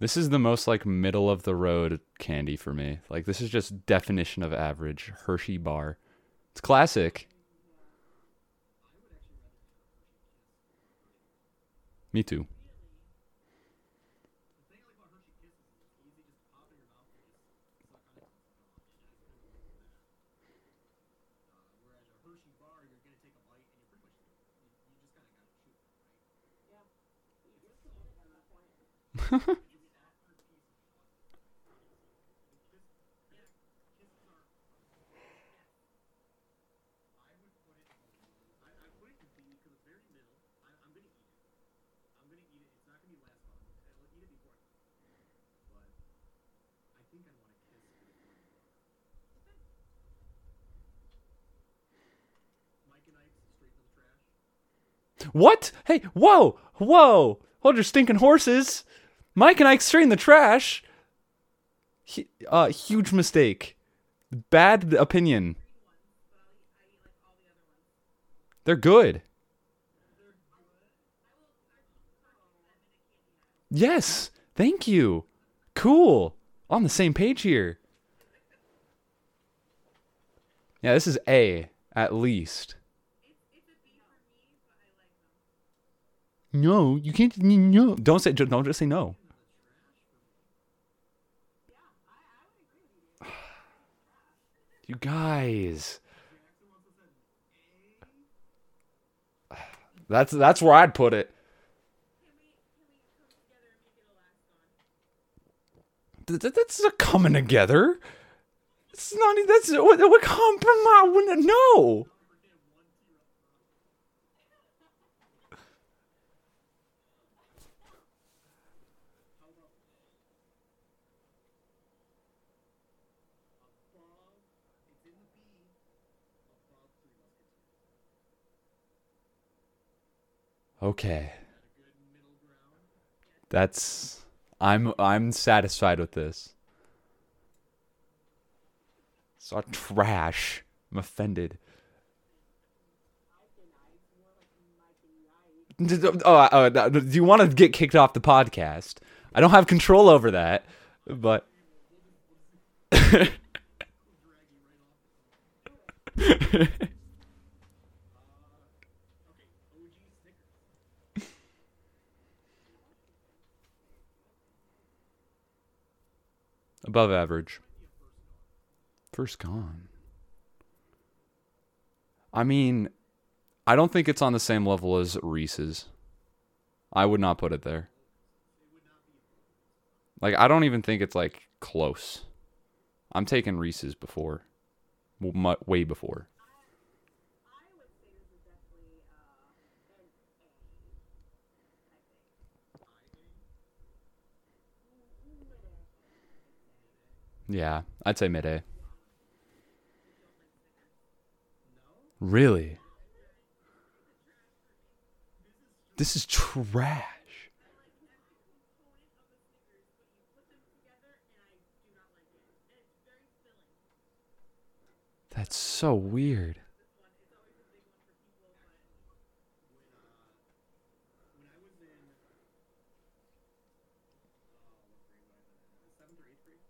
This is the most like middle of the road candy for me. Like this is just definition of average Hershey bar. It's classic. Me too. What? Hey, whoa, whoa! Hold your stinking horses! Mike and Ike straight in the trash. Hu- uh, huge mistake. Bad opinion. They're good. Yes, thank you. Cool. On the same page here. Yeah, this is A at least. No, you can't. No, don't say. Don't just say no. You guys. That's that's where I'd put it. Th- th- That's a coming together. It's not. That's what. What compromise? No. Above, it's in the B. Above Three Musketeers. Okay. That's. I'm. I'm satisfied with this. It's trash. I'm offended. Oh, uh, do you want to get kicked off the podcast? I don't have control over that, but. Above average. First gone. I mean, I don't think it's on the same level as Reese's. I would not put it there. Like, I don't even think it's like close. I'm taking Reese's before, way before. I would say this is definitely uh, an A. I think. Yeah, I'd say mid A. Really? This is trash. That's so weird. When I was in, uh, what grade would I have been in? Uh, Seventh or eighth grade,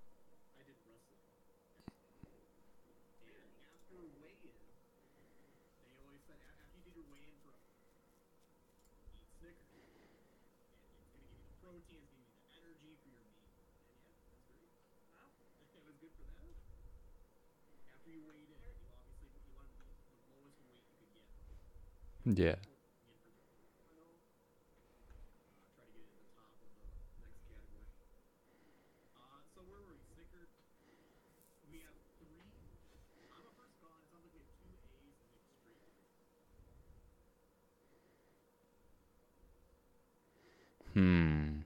I did wrestling. And after weigh-in, they always said a- after you did your weigh-in for a, eat Snickers. And it's gonna give you the protein, it's gonna give you the energy for your meet. And yeah, that's great. Wow. It was good for that. After you weighed in, you obviously you wanted to be the lowest weight you could get. Yeah. Get for the uh, try to get in the top of the next category. Uh, so where were we? Snicker. We have three. I'm a first gone. It sounds like we have two A's and we have straight B's. Hmm.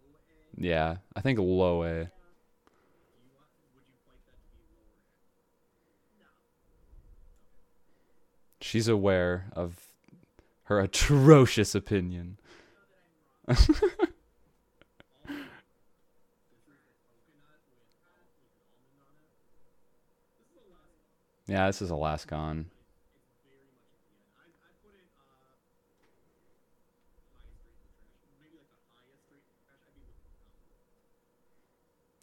Low A. Yeah, I think low A. Do you want? Would you fight that to be lower A? She's aware of her atrocious opinion. Yeah, this is coconut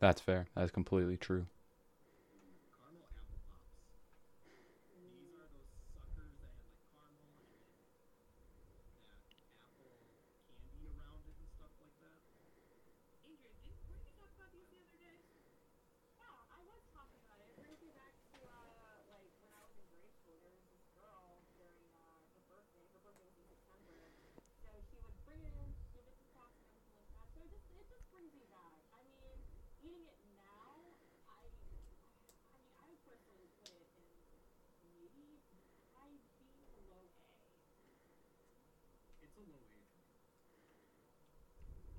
That's fair. That's completely true.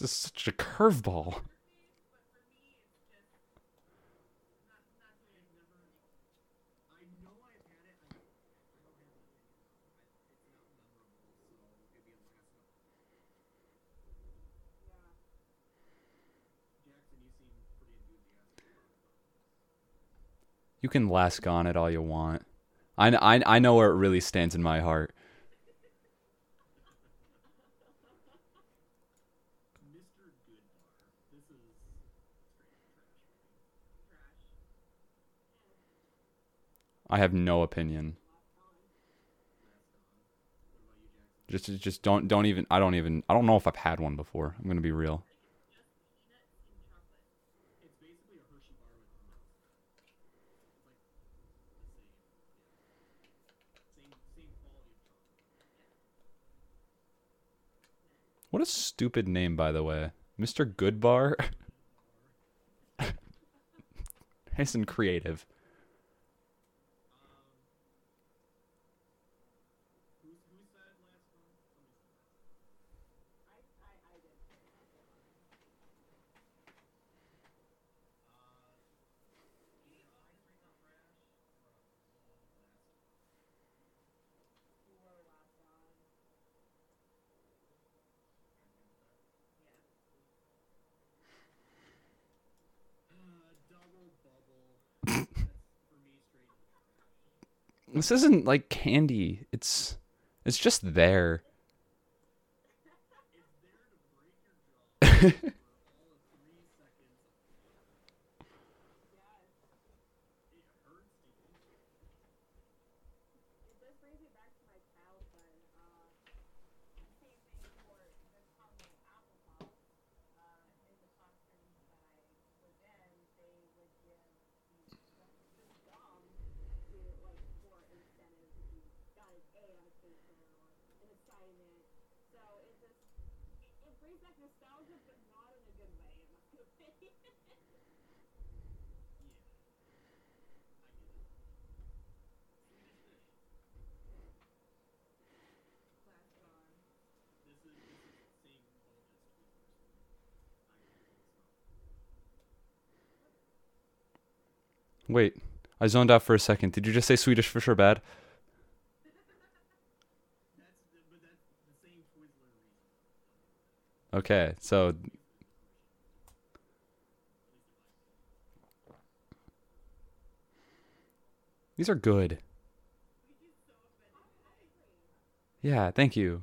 This is such a curveball. You can lask on it all you want. I, I, I know where it really stands in my heart. I have no opinion. Just just don't don't even I don't even I don't know if I've had one before. I'm going to be real. What a stupid name, by the way. Mr. Goodbar. nice and creative. This isn't like candy. It's it's just there. Wait, I zoned out for a second. Did you just say Swedish fish are bad? Okay, so. These are good. Yeah, thank you.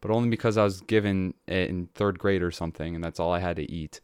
but only because I was given it in third grade or something, and that's all I had to eat.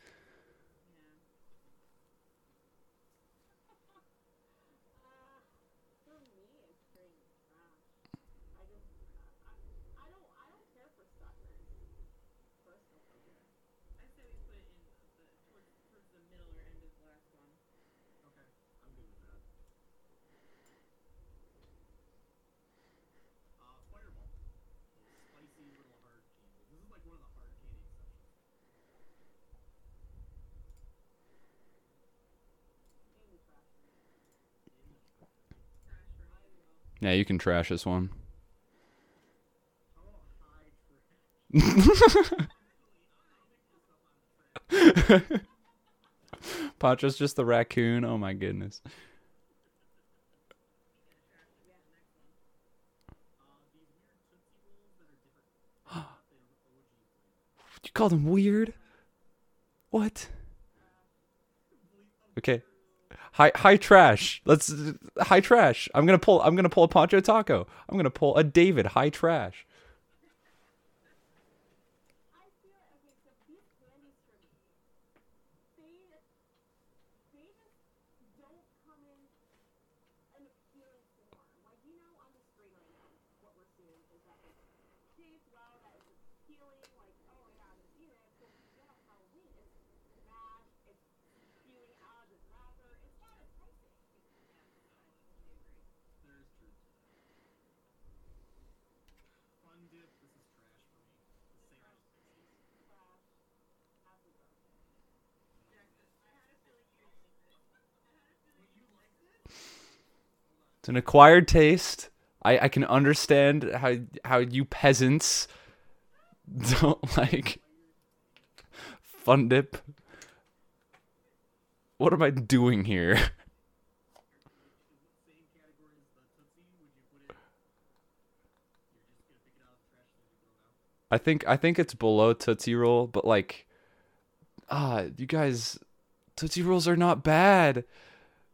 Yeah, you can trash this one. Patra's just the raccoon. Oh my goodness. you call them weird? What? Okay high high trash. Let's high trash. I'm gonna pull. I'm gonna pull a Poncho Taco. I'm gonna pull a David high trash. an acquired taste. I, I can understand how how you peasants don't like fun dip. What am I doing here? I think I think it's below Tootsie Roll, but like ah, you guys Tootsie Rolls are not bad.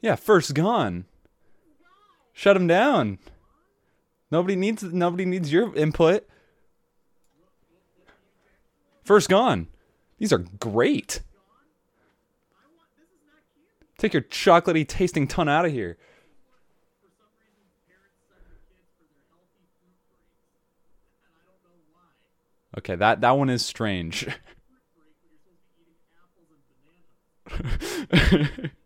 Yeah, first gone. Shut him down. Nobody needs nobody needs your input. First gone. These are great. Take your chocolatey tasting ton out of here. Okay, that, that one is strange.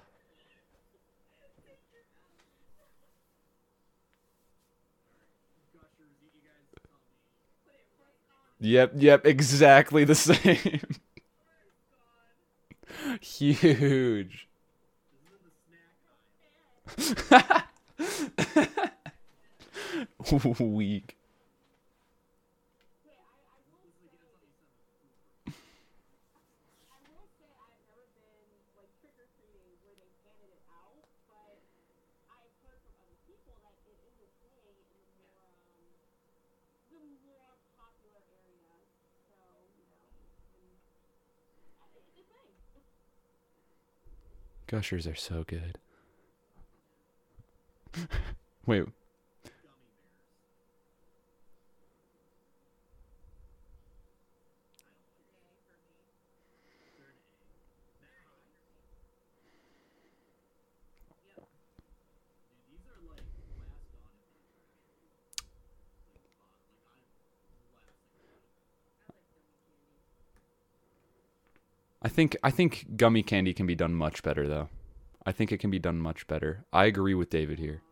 Yep, yep, exactly the same. Huge. Weak. Gushers are so good. Wait, I think I think gummy candy can be done much better though. I think it can be done much better. I agree with David here.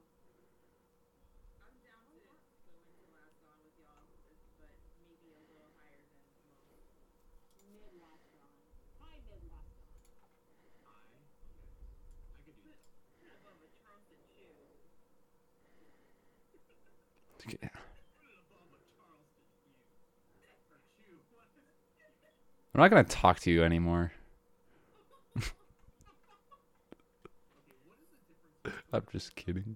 I'm not gonna talk to you anymore. I'm just kidding.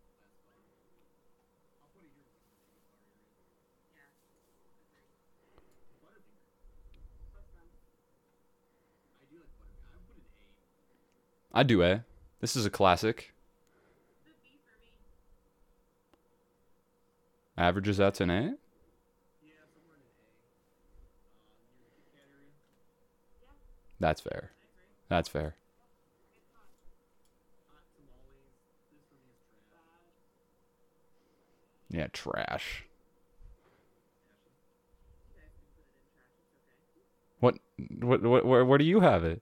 I do, eh? This is a classic. Averages out to an A? Um, That's fair. That's fair. Yeah, trash. What, what, what, where, where do you have it?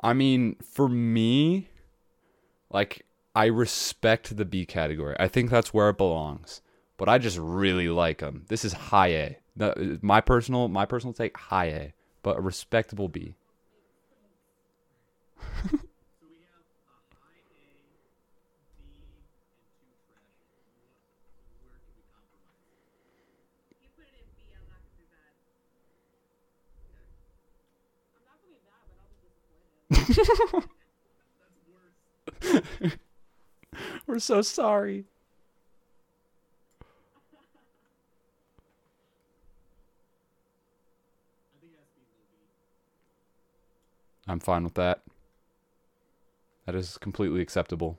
I mean, for me, like I respect the B category. I think that's where it belongs. But I just really like them. This is high A. My personal my personal take high A, but a respectable B. We're so sorry. I'm fine with that. That is completely acceptable.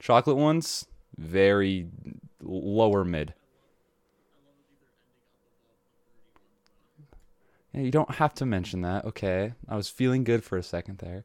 Chocolate ones, very lower mid. Yeah, you don't have to mention that. Okay. I was feeling good for a second there.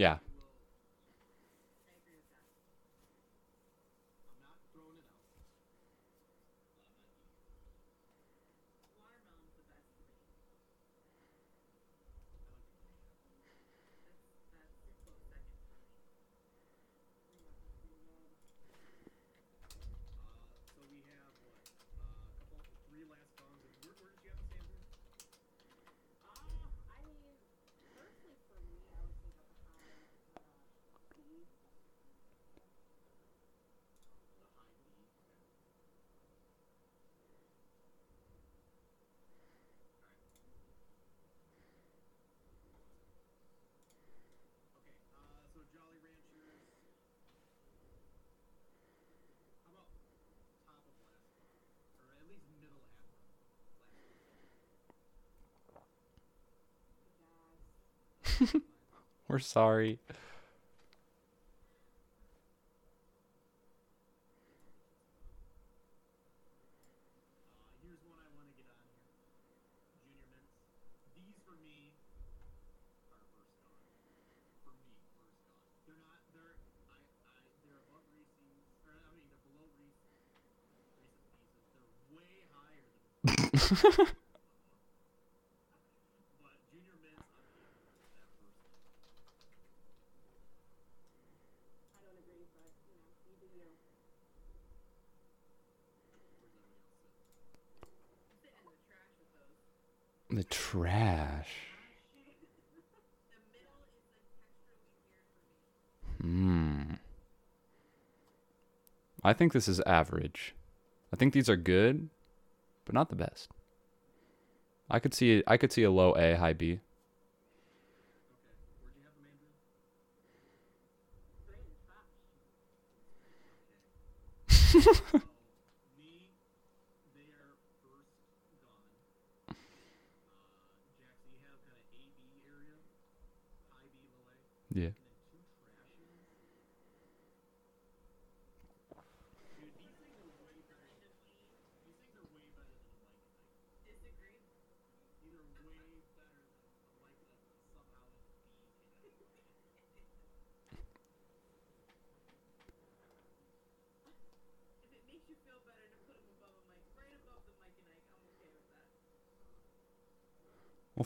Yeah. We're sorry. The trash. Hmm. I think this is average. I think these are good, but not the best. I could see I could see a low A, high B.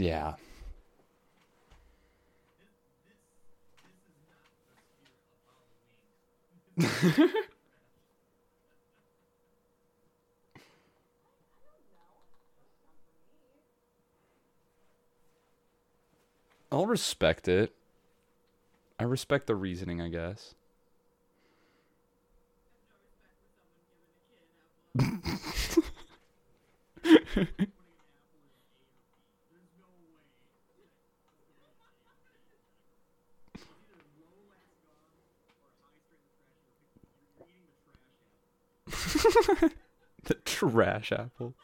Yeah. I'll respect it. I respect the reasoning, I guess. the trash apple.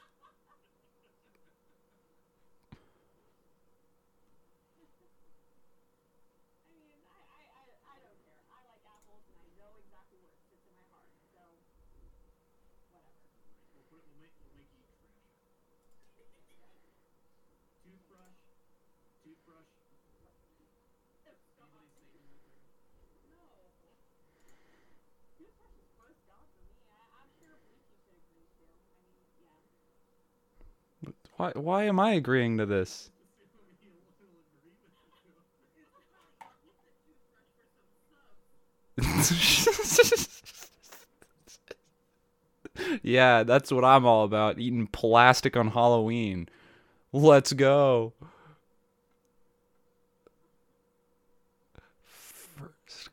Why, why am I agreeing to this? yeah, that's what I'm all about. Eating plastic on Halloween. Let's go. First.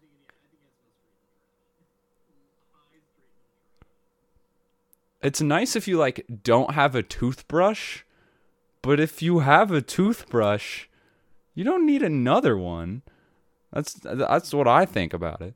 It's nice if you like don't have a toothbrush but if you have a toothbrush, you don't need another one. That's that's what I think about it.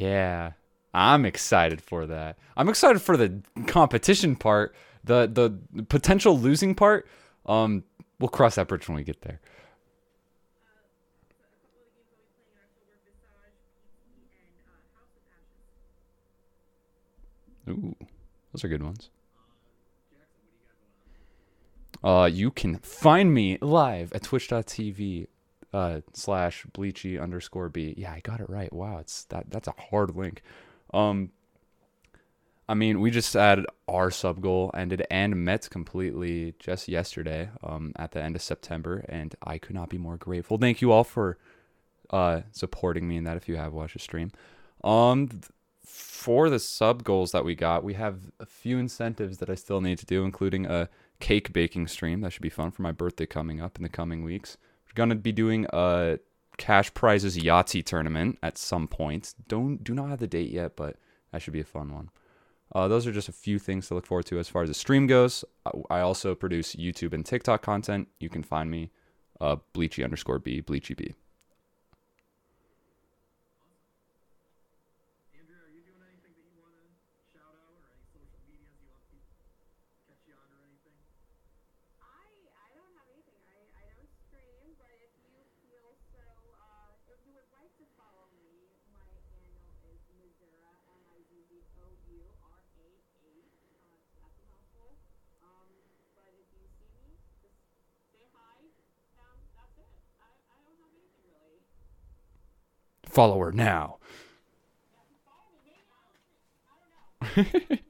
Yeah. I'm excited for that. I'm excited for the competition part, the the potential losing part. Um, we'll cross that bridge when we get there. Ooh, those are good ones. Uh, you can find me live at twitch.tv uh, slash bleachy underscore b. Yeah, I got it right. Wow, it's that that's a hard link. Um, I mean, we just had our sub goal ended and met completely just yesterday um, at the end of September, and I could not be more grateful. Thank you all for uh, supporting me in that. If you have watched the stream, um, for the sub goals that we got, we have a few incentives that I still need to do, including a cake baking stream that should be fun for my birthday coming up in the coming weeks gonna be doing a cash prizes Yahtzee tournament at some point. Don't do not have the date yet, but that should be a fun one. Uh, those are just a few things to look forward to as far as the stream goes. I also produce YouTube and TikTok content. You can find me uh, Bleachy underscore B, Bleachy B. follower now.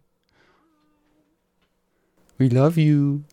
We love you.